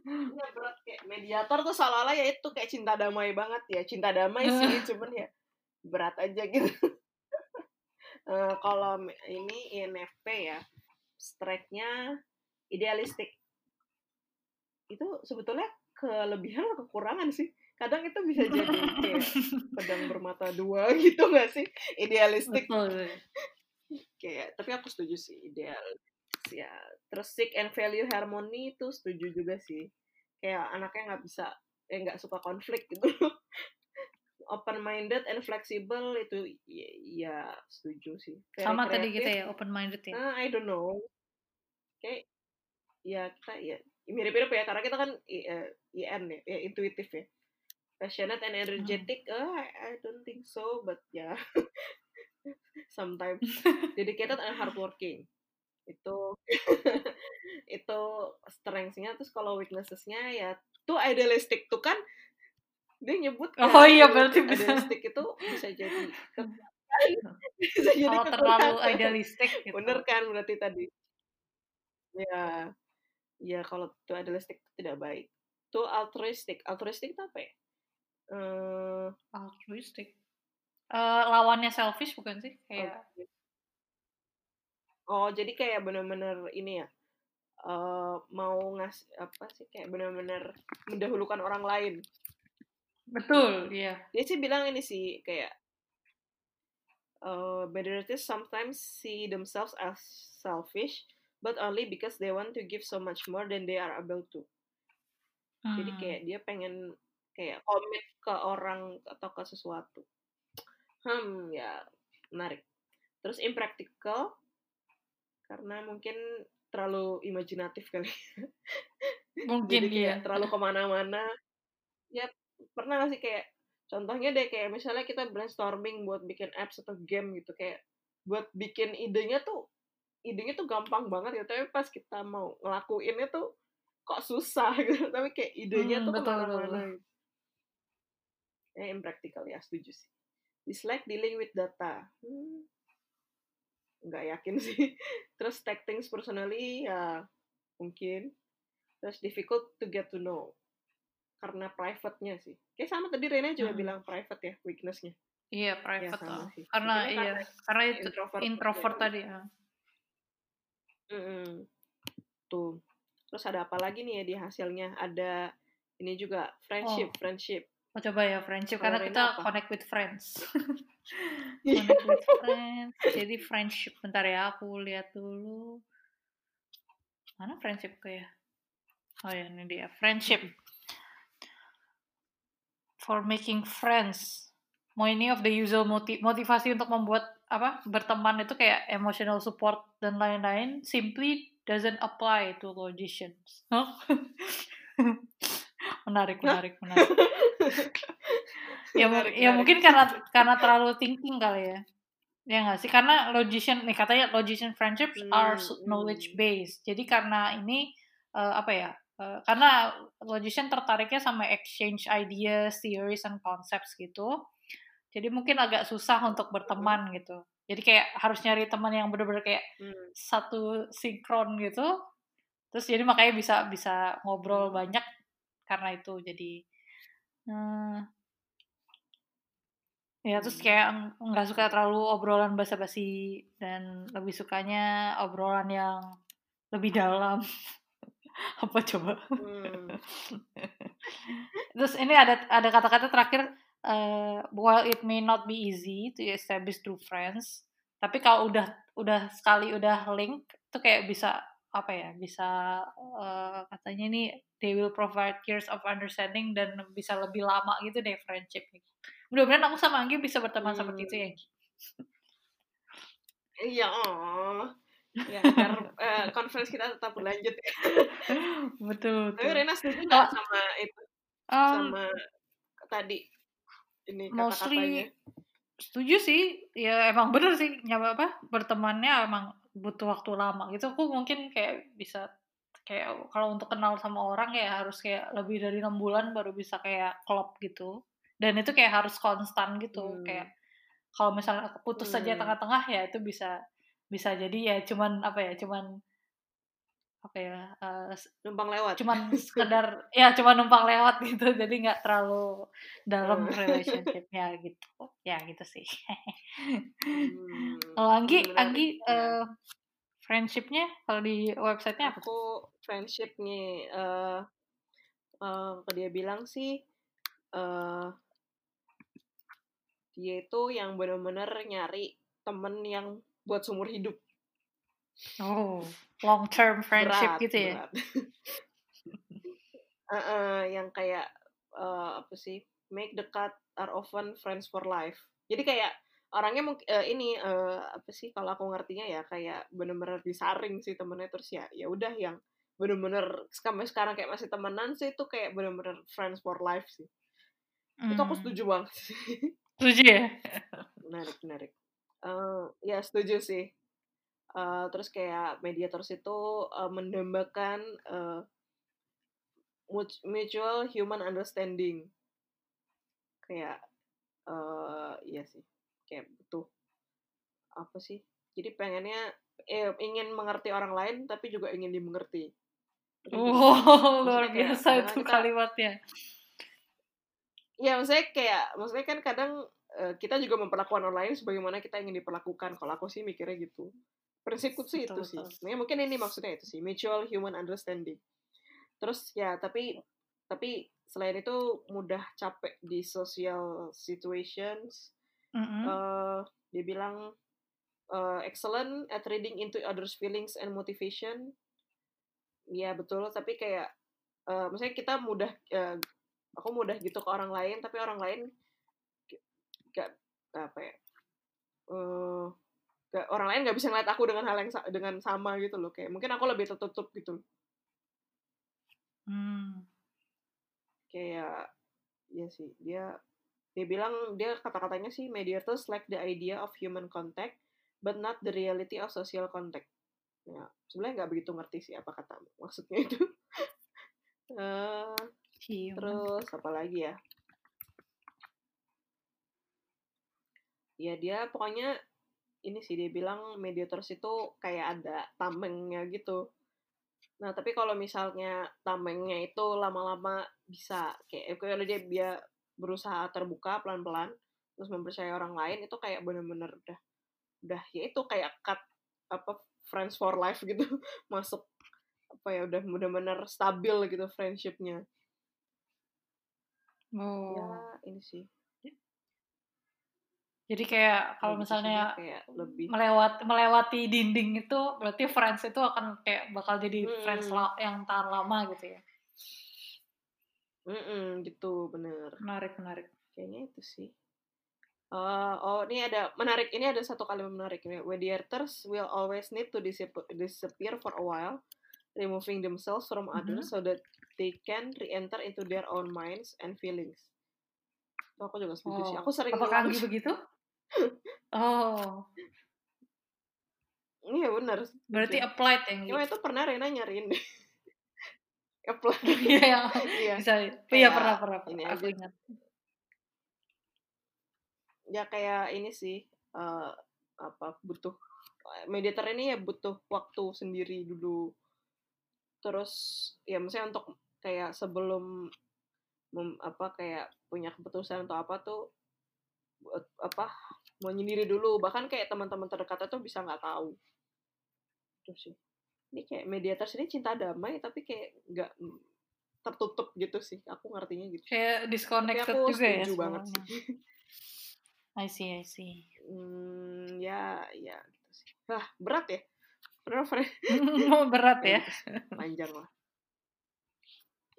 Iya berat kayak mediator tuh seolah-olah ya itu kayak cinta damai banget ya. Cinta damai sih, cuman ya berat aja gitu. Eh, kalau ini INFP ya, strike-nya idealistik. Itu sebetulnya kelebihan atau kekurangan sih? Kadang itu bisa jadi kayak pedang bermata dua gitu gak sih? Idealistik Betul. kayak tapi aku setuju sih ideal ya terus seek and value harmony itu setuju juga sih kayak anaknya nggak bisa eh nggak suka konflik gitu open minded and flexible itu ya, ya setuju sih. Very Sama tadi kreatif. kita ya, open minded ya. Ah, I don't know. Kayak ya kita ya mirip-mirip ya karena kita kan I- eh, IN ya, ya intuitif ya. Passionate and energetic eh, I, I don't think so but ya. Sometimes. Dedicated and hardworking. Itu itu strengths-nya terus kalau weaknesses-nya ya tuh idealistic tuh kan dia nyebut Oh kan, iya, ide- berarti bisa. itu bisa jadi bisa jadi Kalau terlalu idealistik gitu. bener kan berarti tadi? Ya ya kalau itu idealistic itu tidak baik. Itu altruistic altruistic itu apa ya? Eh, Altruistic. Eh, lawannya selfish bukan sih? Kayak oh jadi kayak bener-bener ini ya eh, mau ngasih apa sih? Kayak bener-bener mendahulukan orang lain betul, iya. dia sih bilang ini sih kayak uh, Bedretists sometimes see themselves as selfish but only because they want to give so much more than they are able to. Jadi Hmm. kayak dia pengen kayak komit ke orang atau ke sesuatu. Hmm ya menarik. Terus impractical karena mungkin terlalu imajinatif kali. Mungkin jadi kayak iya. terlalu ke mana-mana. Ya pernah gak sih kayak contohnya deh kayak misalnya kita brainstorming buat bikin apps atau game gitu kayak buat bikin idenya tuh idenya tuh gampang banget ya tapi pas kita mau ngelakuinnya tuh kok susah gitu. Tapi kayak idenya Hmm, tuh betul, betul, ke mana-mana betul. eh impractical ya setuju sih. Dislike dealing with data. Hmm, nggak yakin sih. Terus take things personally ya mungkin. Terus difficult to get to know karena private-nya sih kayak sama tadi Rena juga Hmm. bilang private ya weakness-nya Iya, private sama lah. sih. Karena Mungkin iya, karena itu introvert introvert tadi. tadi ya. Tuh terus ada apa lagi nih ya di hasilnya ada ini juga friendship Oh. friendship Oh, coba ya friendship karena Rena kita apa? connect with friends. Iya. connect with friends. Jadi friendship bentar ya aku lihat dulu. Mana friendship ya? Oh ya, ini dia. Friendship. For making friends. Many of the usual moti- motivasi untuk membuat apa berteman itu kayak emotional support dan lain-lain simply doesn't apply to logicians. Huh? menarik, menarik, menarik. ya, Menarik, ya menarik. mungkin karena karena terlalu thinking kali ya ya nggak sih karena logician nih katanya logician friendships are Hmm, knowledge hmm. based jadi karena ini eh, apa ya eh, karena logician tertariknya sama exchange ideas theories and concepts gitu jadi mungkin agak susah untuk berteman gitu jadi kayak harus nyari teman yang bener-bener kayak Hmm. satu sinkron gitu terus jadi makanya bisa bisa ngobrol Hmm. banyak karena itu jadi eh, ya terus Hmm. kayak ng- nggak suka terlalu obrolan basa-basi dan lebih sukanya obrolan yang lebih dalam apa coba Hmm. terus ini ada ada kata-kata terakhir eh, while it may not be easy to establish true friends tapi kalau udah udah sekali udah link itu kayak bisa apa ya bisa eh, katanya nih they will provide years of understanding dan bisa lebih lama gitu deh friendship mudah-mudahan aku sama Anggi bisa berteman seperti itu ya Anggi. Iya, oh. Ya, agar eh, conference kita tetap berlanjut. ya. betul Tapi betul Rena setuju nggak sama itu, Um, sama tadi ini mostly setuju sih ya emang bener sih nyawa apa bertemannya emang butuh waktu lama gitu aku mungkin kayak bisa kayak kalau untuk kenal sama orang ya harus kayak lebih dari enam bulan baru bisa kayak klop gitu dan itu kayak harus konstan gitu Hmm. kayak kalau misalnya putus saja Hmm. tengah-tengah ya itu bisa bisa jadi ya cuman apa ya cuman apa ya s- Numpang lewat. cuman sekedar ya cuma numpang lewat gitu jadi nggak terlalu dalam Hmm. relationshipnya gitu ya gitu sih Hmm. kalau Anggi Menarik, Anggi ya. eh, friendshipnya kalau di websitenya apa? Aku friendship nih, eh eh, apa dia bilang sih, eh dia itu yang bener-bener nyari temen yang buat seumur hidup. oh long term friendship Berat, gitu ya berat. Heeh, yang kayak eh, apa sih? Make the cut are often friends for life. Jadi kayak orangnya mungkin ini eh, apa sih kalau aku ngertinya ya kayak bener-bener disaring sih temennya terus ya ya udah yang bener-bener sampai sekarang kayak masih temenan sih itu kayak bener-bener friends for life sih. Itu aku Hmm, setuju banget sih. setuju ya menarik menarik. Eh, ya setuju sih. Eh, terus kayak mediators itu eh, mendambakan mut- mutual human understanding. Kayak eh iya sih. Kayak butuh apa sih? Jadi pengennya eh, ingin mengerti orang lain tapi juga ingin dimengerti. Wow luar Maksudnya kayak biasa kadang itu kita kalimatnya ya maksudnya kayak maksudnya kan kadang eh, kita juga memperlakukan orang lain sebagaimana kita ingin diperlakukan. Kalau aku sih mikirnya gitu. Prinsipku sih itu betul sih. Sebenarnya mungkin ini maksudnya itu sih, mutual human understanding. Terus ya tapi tapi selain itu mudah capek di social situations. Mm-mm. eh dia bilang eh, excellent at reading into others feelings and motivation. Ya betul, tapi kayak eh maksudnya kita mudah eh, aku mudah gitu ke orang lain, tapi orang lain gak apa ya? eh gak- orang lain nggak bisa ngeliat aku dengan hal yang sa- dengan sama gitu loh kayak mungkin aku lebih tertutup gitu Hmm. kayak ya sih dia dia bilang dia kata-katanya sih mediators like the idea of human contact but not the reality of social contact ya sebenarnya nggak begitu ngerti sih apa kata maksudnya itu Human. terus apa lagi ya ya dia pokoknya ini sih dia bilang mediators itu kayak ada tamengnya gitu. Nah tapi kalau misalnya tamengnya itu lama-lama bisa kayak kalau dia dia berusaha terbuka pelan-pelan terus mempercayai orang lain itu kayak bener-bener udah udah ya itu kayak cut apa friends for life gitu. Masuk apa ya udah bener-bener stabil gitu friendshipnya. Ya Oh. ini sih Jadi kayak kalau di misalnya kayak lebih melewat melewati dinding itu berarti friends itu akan kayak bakal jadi friends Mm-mm. la- yang tahan lama gitu ya. Mm-mm, gitu bener Menarik menarik. kayaknya itu sih Eh, oh ini ada menarik ini ada satu kalimat menarik ini mediators will always need to disap- disappear for a while removing themselves from others so that they can re-enter into their own minds and feelings itu aku juga setuju sih Oh. aku sering Apakah begitu? Oh, iya benar berarti applied ya Anggi. cuma itu pernah Rena nyariin deh apply Iya, yang iya bisa. Iya pernah pernah. ini pernah. Aku ingat. ya kayak ini sih eh, apa butuh mediator ini ya butuh waktu sendiri dulu terus ya misalnya untuk kayak sebelum mem- apa kayak punya keputusan atau apa tuh buat apa menyendiri dulu bahkan kayak teman-teman terdekatnya tuh bisa nggak tahu terus sih ini kayak mediator ini cinta damai tapi kayak nggak mm, tertutup gitu sih aku ngertinya gitu Kayak tapi disconnected aku juga ya setuju banget semuanya. sih I see, I see. Hmm, ya, ya gitu sih. Wah, berat ya. Bener, Fre. Berat Ya. Panjang lah.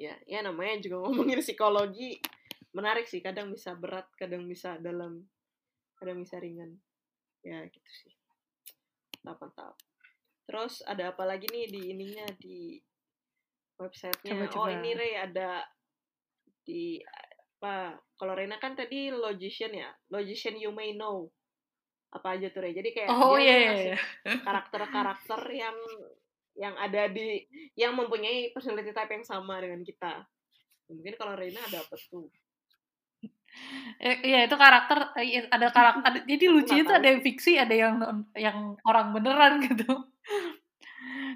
Ya, ya namanya juga ngomongin psikologi. Menarik sih, kadang bisa berat, kadang bisa dalam, kadang bisa ringan. Ya, gitu sih. Mantap, Terus ada apa lagi nih di ininya di websitenya? Coba, Oh, coba. ini Ray ada di apa? Kalau Rena kan tadi logician ya. Logician you may know. Apa aja tuh Ray? Jadi kayak Oh dia tuh iya. ngasih iya. karakter-karakter yang yang ada di yang mempunyai personality type yang sama dengan kita. Mungkin kalau Reina ada apa tuh? Eh, Iya itu karakter eh, iya, ada karakter ada, jadi lucunya tuh tahu ada yang fiksi ada yang yang orang beneran gitu.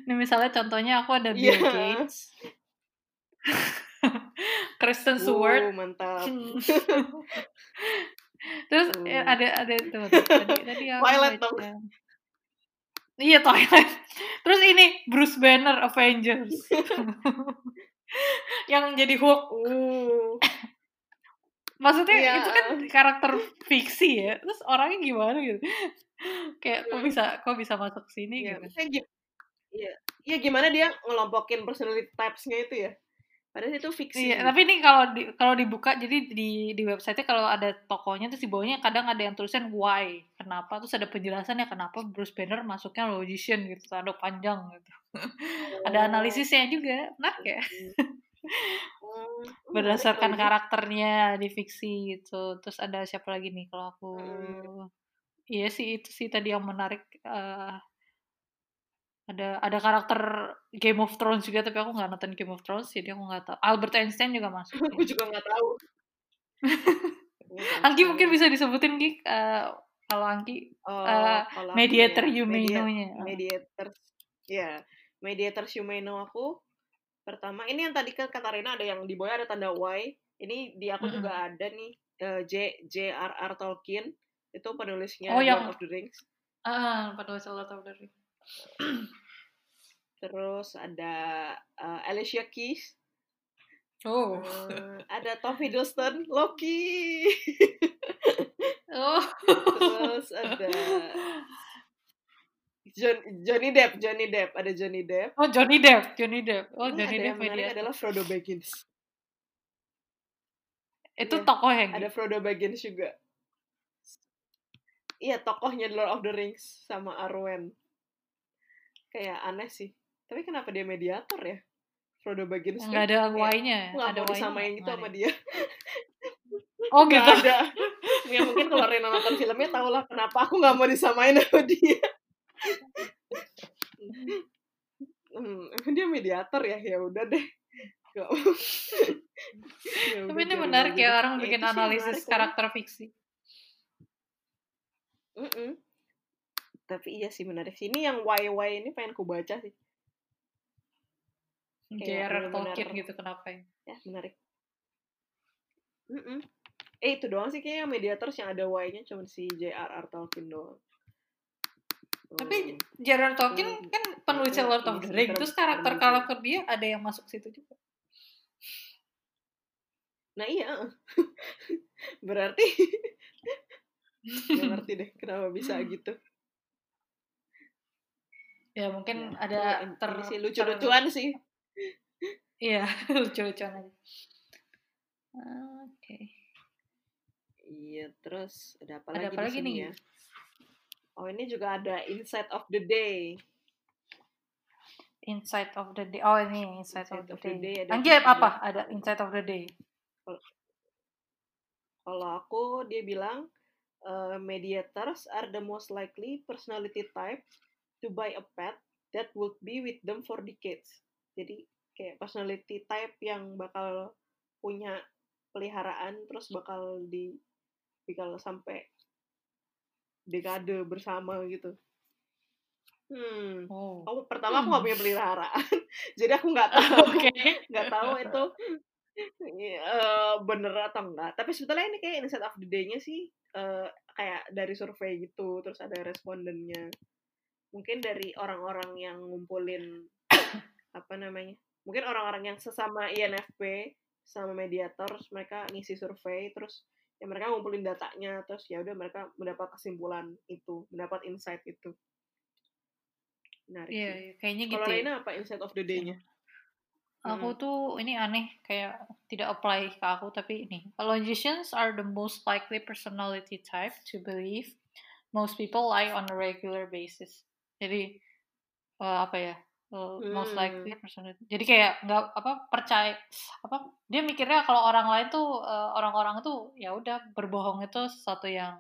Ini misalnya contohnya aku ada Bill Iya. Gates, Kristen Stewart, mantap. terus eh, Hmm. ada ada tuh, tadi tadi aku Twilight dong. Iya Twilight. Terus ini Bruce Banner Avengers yang jadi Hulk. Uh, Maksudnya Iya. itu kan karakter fiksi ya. Terus orangnya gimana gitu? Kayak kok Hmm. bisa kok bisa masuk sini iya. gitu. Iya. Iya gimana dia ngelompokin personality types-nya itu ya? Padahal itu fiksi. Iya, tapi ini kalau di kalau dibuka jadi di di website kalau ada tokonya terus di bawahnya kadang ada yang tulisan why, kenapa terus ada penjelasannya kenapa Bruce Banner masuknya logician gitu, tanda panjang gitu. ada Oh. analisisnya juga, menarik ya. Hmm, menarik Berdasarkan karakternya di fiksi gitu. Terus ada siapa lagi nih kalau aku Hmm. Iya sih itu sih tadi yang menarik eh, ada ada karakter Game of Thrones juga tapi aku nggak nonton Game of Thrones jadi aku nggak tahu. Albert Einstein juga masuk. Aku ya. juga nggak tahu. Anggi mungkin bisa disebutin Gi eh, kalau Anggi Oh, eh, kalau aku mediator ya, media, Humano-nya. mediator, ya, mediator humano aku pertama ini yang tadi kan kata Rena ada yang di bawah ada tanda Y. Ini di aku Mm-mm. juga ada nih eh, J J.R.R. Tolkien itu penulisnya Oh, Lord yang- of the Rings. Ah, pada Lord of the Rings. Terus ada eh, Alicia Keys, Oh. eh, ada Tom Hiddleston, Loki. Oh. Terus ada John- Johnny Depp, Johnny Depp, ada Johnny Depp. Oh, Johnny Depp, Johnny Depp. Oh, Ini Johnny ada Depp yang menarik adalah Frodo Baggins. Itu Iya, tokoh yang Ada Frodo Baggins juga. Iya, tokohnya Lord of the Rings sama Arwen. Kayak aneh sih. Tapi kenapa dia mediator ya? Frodo Baggins nggak ada Y-nya. nggak Ada mau Y-nya disamain nggak? gitu Nggak sama dia. Oh Nggak gitu. ada. Ya mungkin kalau Rena nonton filmnya tau lah kenapa aku nggak mau disamain sama dia. Hmm, emang dia mediator ya? Ya udah deh. Ya Tapi ini menarik ya orang Ya, bikin sih yang analisis karakter fiksi. Mm-mm. Tapi iya sih menarik sih. Ini yang YY ini pengen ku baca sih. Kayak J.R.R. Tolkien gitu kenapa ya? Ya, menarik. Mm-mm. Eh, itu doang sih kayaknya yang mediators yang ada Y-nya cuma si J.R.R. Tolkien doang. Tapi Hmm. J.R.R. Tolkien Hmm. kan penulis Itu Lord of the Rings. ter- Terus karakter terbentuk. karakter dia ada yang masuk situ juga. Nah iya. Berarti Gak ngerti deh kenapa bisa gitu. Ya mungkin Ya, ada ter, ini sih ter- lucu-lucuan sih. Iya, lucu-lucuan aja. Oke. Iya, terus ada apa Ada lagi apa di lagi sini nih? ya? Oh, ini juga ada Insight of the Day. Insight of the day. Oh ini insight, Insight of the of the day. day apa? Ada insight of the day. Kalau aku dia bilang uh, mediators are the most likely personality type to buy a pet that would be with them for decades. Jadi kayak personality type yang bakal punya peliharaan terus bakal di bakal sampai dekade bersama gitu. Hmm. Oh. Oh, pertama aku nggak Hmm. punya peliharaan, jadi aku nggak tahu nggak tahu itu eh, bener atau enggak. Tapi sebetulnya ini kayak insight of the day-nya sih eh, kayak dari survei gitu, terus ada respondennya. Mungkin dari orang-orang yang ngumpulin apa namanya? Mungkin orang-orang yang sesama INFP sama mediator, terus mereka ngisi survei, terus ya mereka ngumpulin datanya, terus ya udah mereka mendapat kesimpulan itu, mendapat insight itu. Menarik Iya, sih. iya, kayaknya gitu. Kalau ya. Apa insight of the day-nya? Aku tuh ini aneh kayak tidak apply ke aku tapi ini logicians are the most likely personality type to believe most people lie on a regular basis. Jadi eh, apa ya? Eh, most Hmm. likely personality. Jadi kayak nggak apa percaya apa dia mikirnya kalau orang lain tuh eh, orang-orang itu ya udah berbohong itu sesuatu yang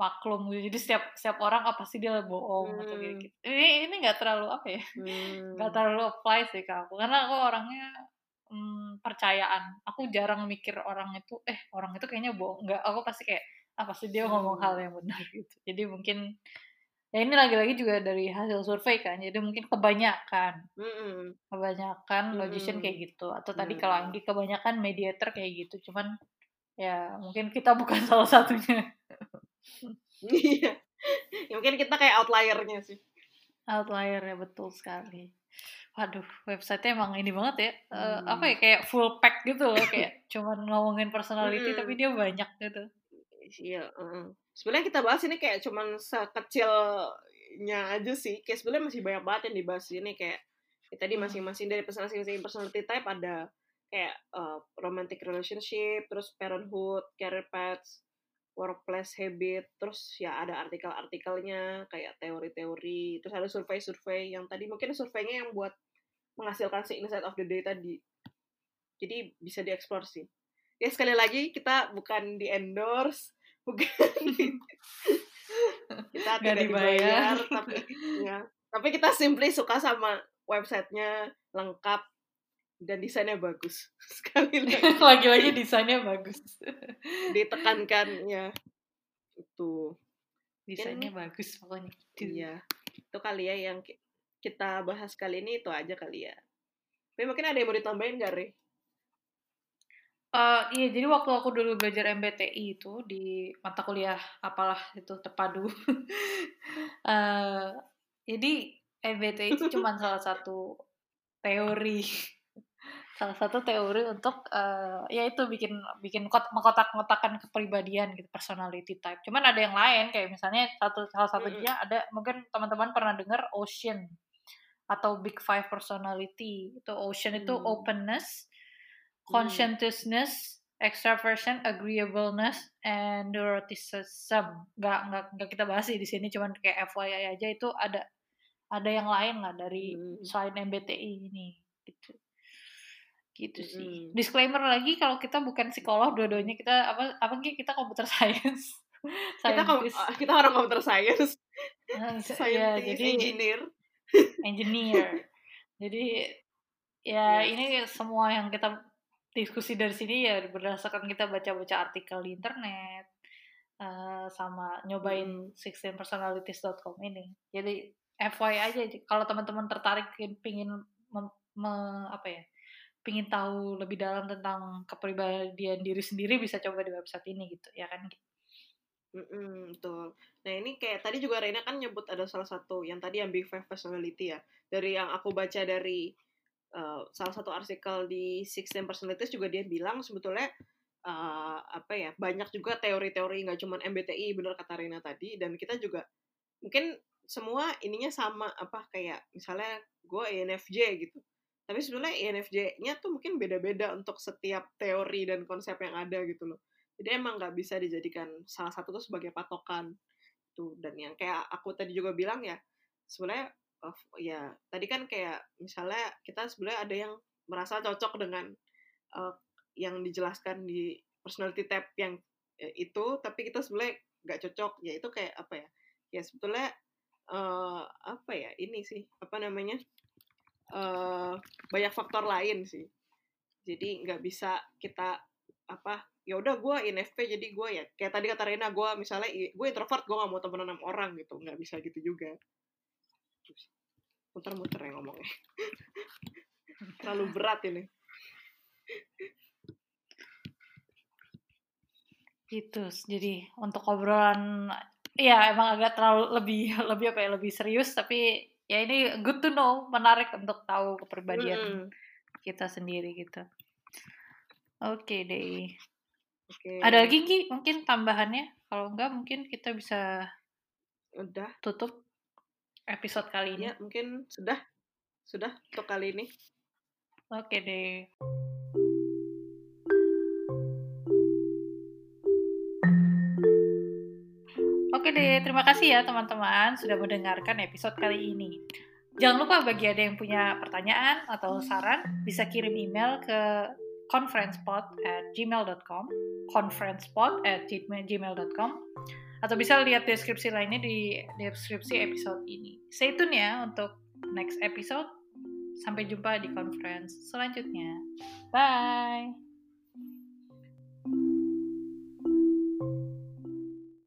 maklum gitu. Jadi setiap setiap orang apa sih dia bohong atau Hmm. gitu. Ini ini nggak terlalu apa ya? Hmm. nggak terlalu apply sih ke aku karena aku orangnya hmm, percayaan aku jarang mikir orang itu eh orang itu kayaknya bohong nggak aku pasti kayak apa ah, sih dia ngomong hal hmm. yang benar gitu jadi mungkin ya ini lagi-lagi juga dari hasil survei kan jadi mungkin kebanyakan mm kebanyakan mm logician kayak gitu atau tadi mm kalau Anggi kebanyakan mediator kayak gitu cuman ya mungkin kita bukan salah satunya. Iya. Ya, mungkin kita kayak outliernya sih. Outlier ya betul sekali. Waduh website emang ini banget ya hmm. uh, apa ya kayak full pack gitu loh kayak cuman ngomongin personality hmm. tapi dia banyak gitu. Iya uh sebenarnya kita bahas ini kayak cuman sekecilnya aja sih. Kayak sebenarnya masih banyak banget yang dibahas ini kayak ya tadi hmm. masing-masing dari masing-masing personality type ada kayak uh, romantic relationship terus parenthood career paths workplace habit terus ya ada artikel-artikelnya kayak teori-teori terus ada survei-survei yang tadi mungkin surveinya yang buat menghasilkan si insight of the day tadi. Jadi bisa dieksplor sih. Ya sekali lagi kita bukan di endorse bukan. Kita tidak dibayar. dibayar tapi ya tapi kita simply suka sama websitenya lengkap dan desainnya bagus. Sekali lagi. Lagi-lagi desainnya bagus. Ditekankan ya itu. Desainnya Mungkin, bagus pokoknya iya. Itu kali ya yang kita bahas kali ini itu aja kali ya. Tapi mungkin ada yang mau ditambahin gak Re? Uh, iya, jadi waktu aku dulu belajar MBTI itu di mata kuliah apalah itu terpadu. uh, jadi MBTI itu cuma salah satu teori, salah satu teori untuk uh, ya itu bikin bikin kot, mengkotak-ngotakan kepribadian gitu personality type. Cuman ada yang lain kayak misalnya satu salah satunya ada mungkin teman-teman pernah dengar Ocean atau Big Five Personality. Itu Ocean itu openness, Hmm. Conscientiousness, extraversion, agreeableness, and neuroticism. Gak, gak, gak kita bahas sih di sini, cuman kayak FYI aja itu ada ada yang lain lah dari hmm. selain MBTI ini gitu gitu sih hmm. disclaimer lagi kalau kita bukan psikolog dua-duanya kita apa apa kita komputer science kita kom kita orang komputer science ya, jadi engineer engineer jadi ya yes. ini semua yang kita diskusi dari sini ya berdasarkan kita baca-baca artikel di internet uh, sama nyobain hmm. personalities.com ini. Jadi FYI aja kalau teman-teman tertarik pingin mem, me, apa ya? pingin tahu lebih dalam tentang kepribadian diri sendiri bisa coba di website ini gitu ya kan Mm -mm, betul. Nah ini kayak tadi juga Reina kan nyebut ada salah satu yang tadi yang Big Five Personality ya. Dari yang aku baca dari uh, salah satu artikel di Sixteen Personalities juga dia bilang sebetulnya uh, apa ya banyak juga teori-teori nggak cuma MBTI benar kata Rina tadi dan kita juga mungkin semua ininya sama apa kayak misalnya gue INFJ gitu. Tapi sebenarnya INFJ-nya tuh mungkin beda-beda untuk setiap teori dan konsep yang ada gitu loh. Jadi emang nggak bisa dijadikan salah satu tuh sebagai patokan tuh. Dan yang kayak aku tadi juga bilang ya sebenarnya of ya tadi kan kayak misalnya kita sebenarnya ada yang merasa cocok dengan uh, yang dijelaskan di personality tab yang uh, itu tapi kita sebenarnya nggak cocok. Ya itu kayak apa ya? Ya sebetulnya uh, apa ya ini sih apa namanya uh, banyak faktor lain sih. Jadi nggak bisa kita apa ya udah gue INFP jadi gue ya kayak tadi kata Rena gue misalnya gue introvert gue gak mau temenan sama orang gitu nggak bisa gitu juga muter-muter ya ngomongnya. Terlalu berat ini. Gitu jadi untuk obrolan ya emang agak terlalu lebih lebih apa ya lebih serius tapi ya ini good to know menarik untuk tahu kepribadian mm. kita sendiri gitu. Oke okay deh. Okay. ada lagi Ki mungkin tambahannya? Kalau enggak mungkin kita bisa udah. tutup episode kali ini. Ya, mungkin sudah sudah untuk kali ini. Oke deh. Oke deh, terima kasih ya teman-teman sudah mendengarkan episode kali ini. Jangan lupa bagi ada yang punya pertanyaan atau saran, bisa kirim email ke conferencepod at gmail.com conferencepod at gmail.com atau bisa lihat deskripsi lainnya di deskripsi episode ini. Stay tune ya untuk next episode. sampai jumpa di conference selanjutnya bye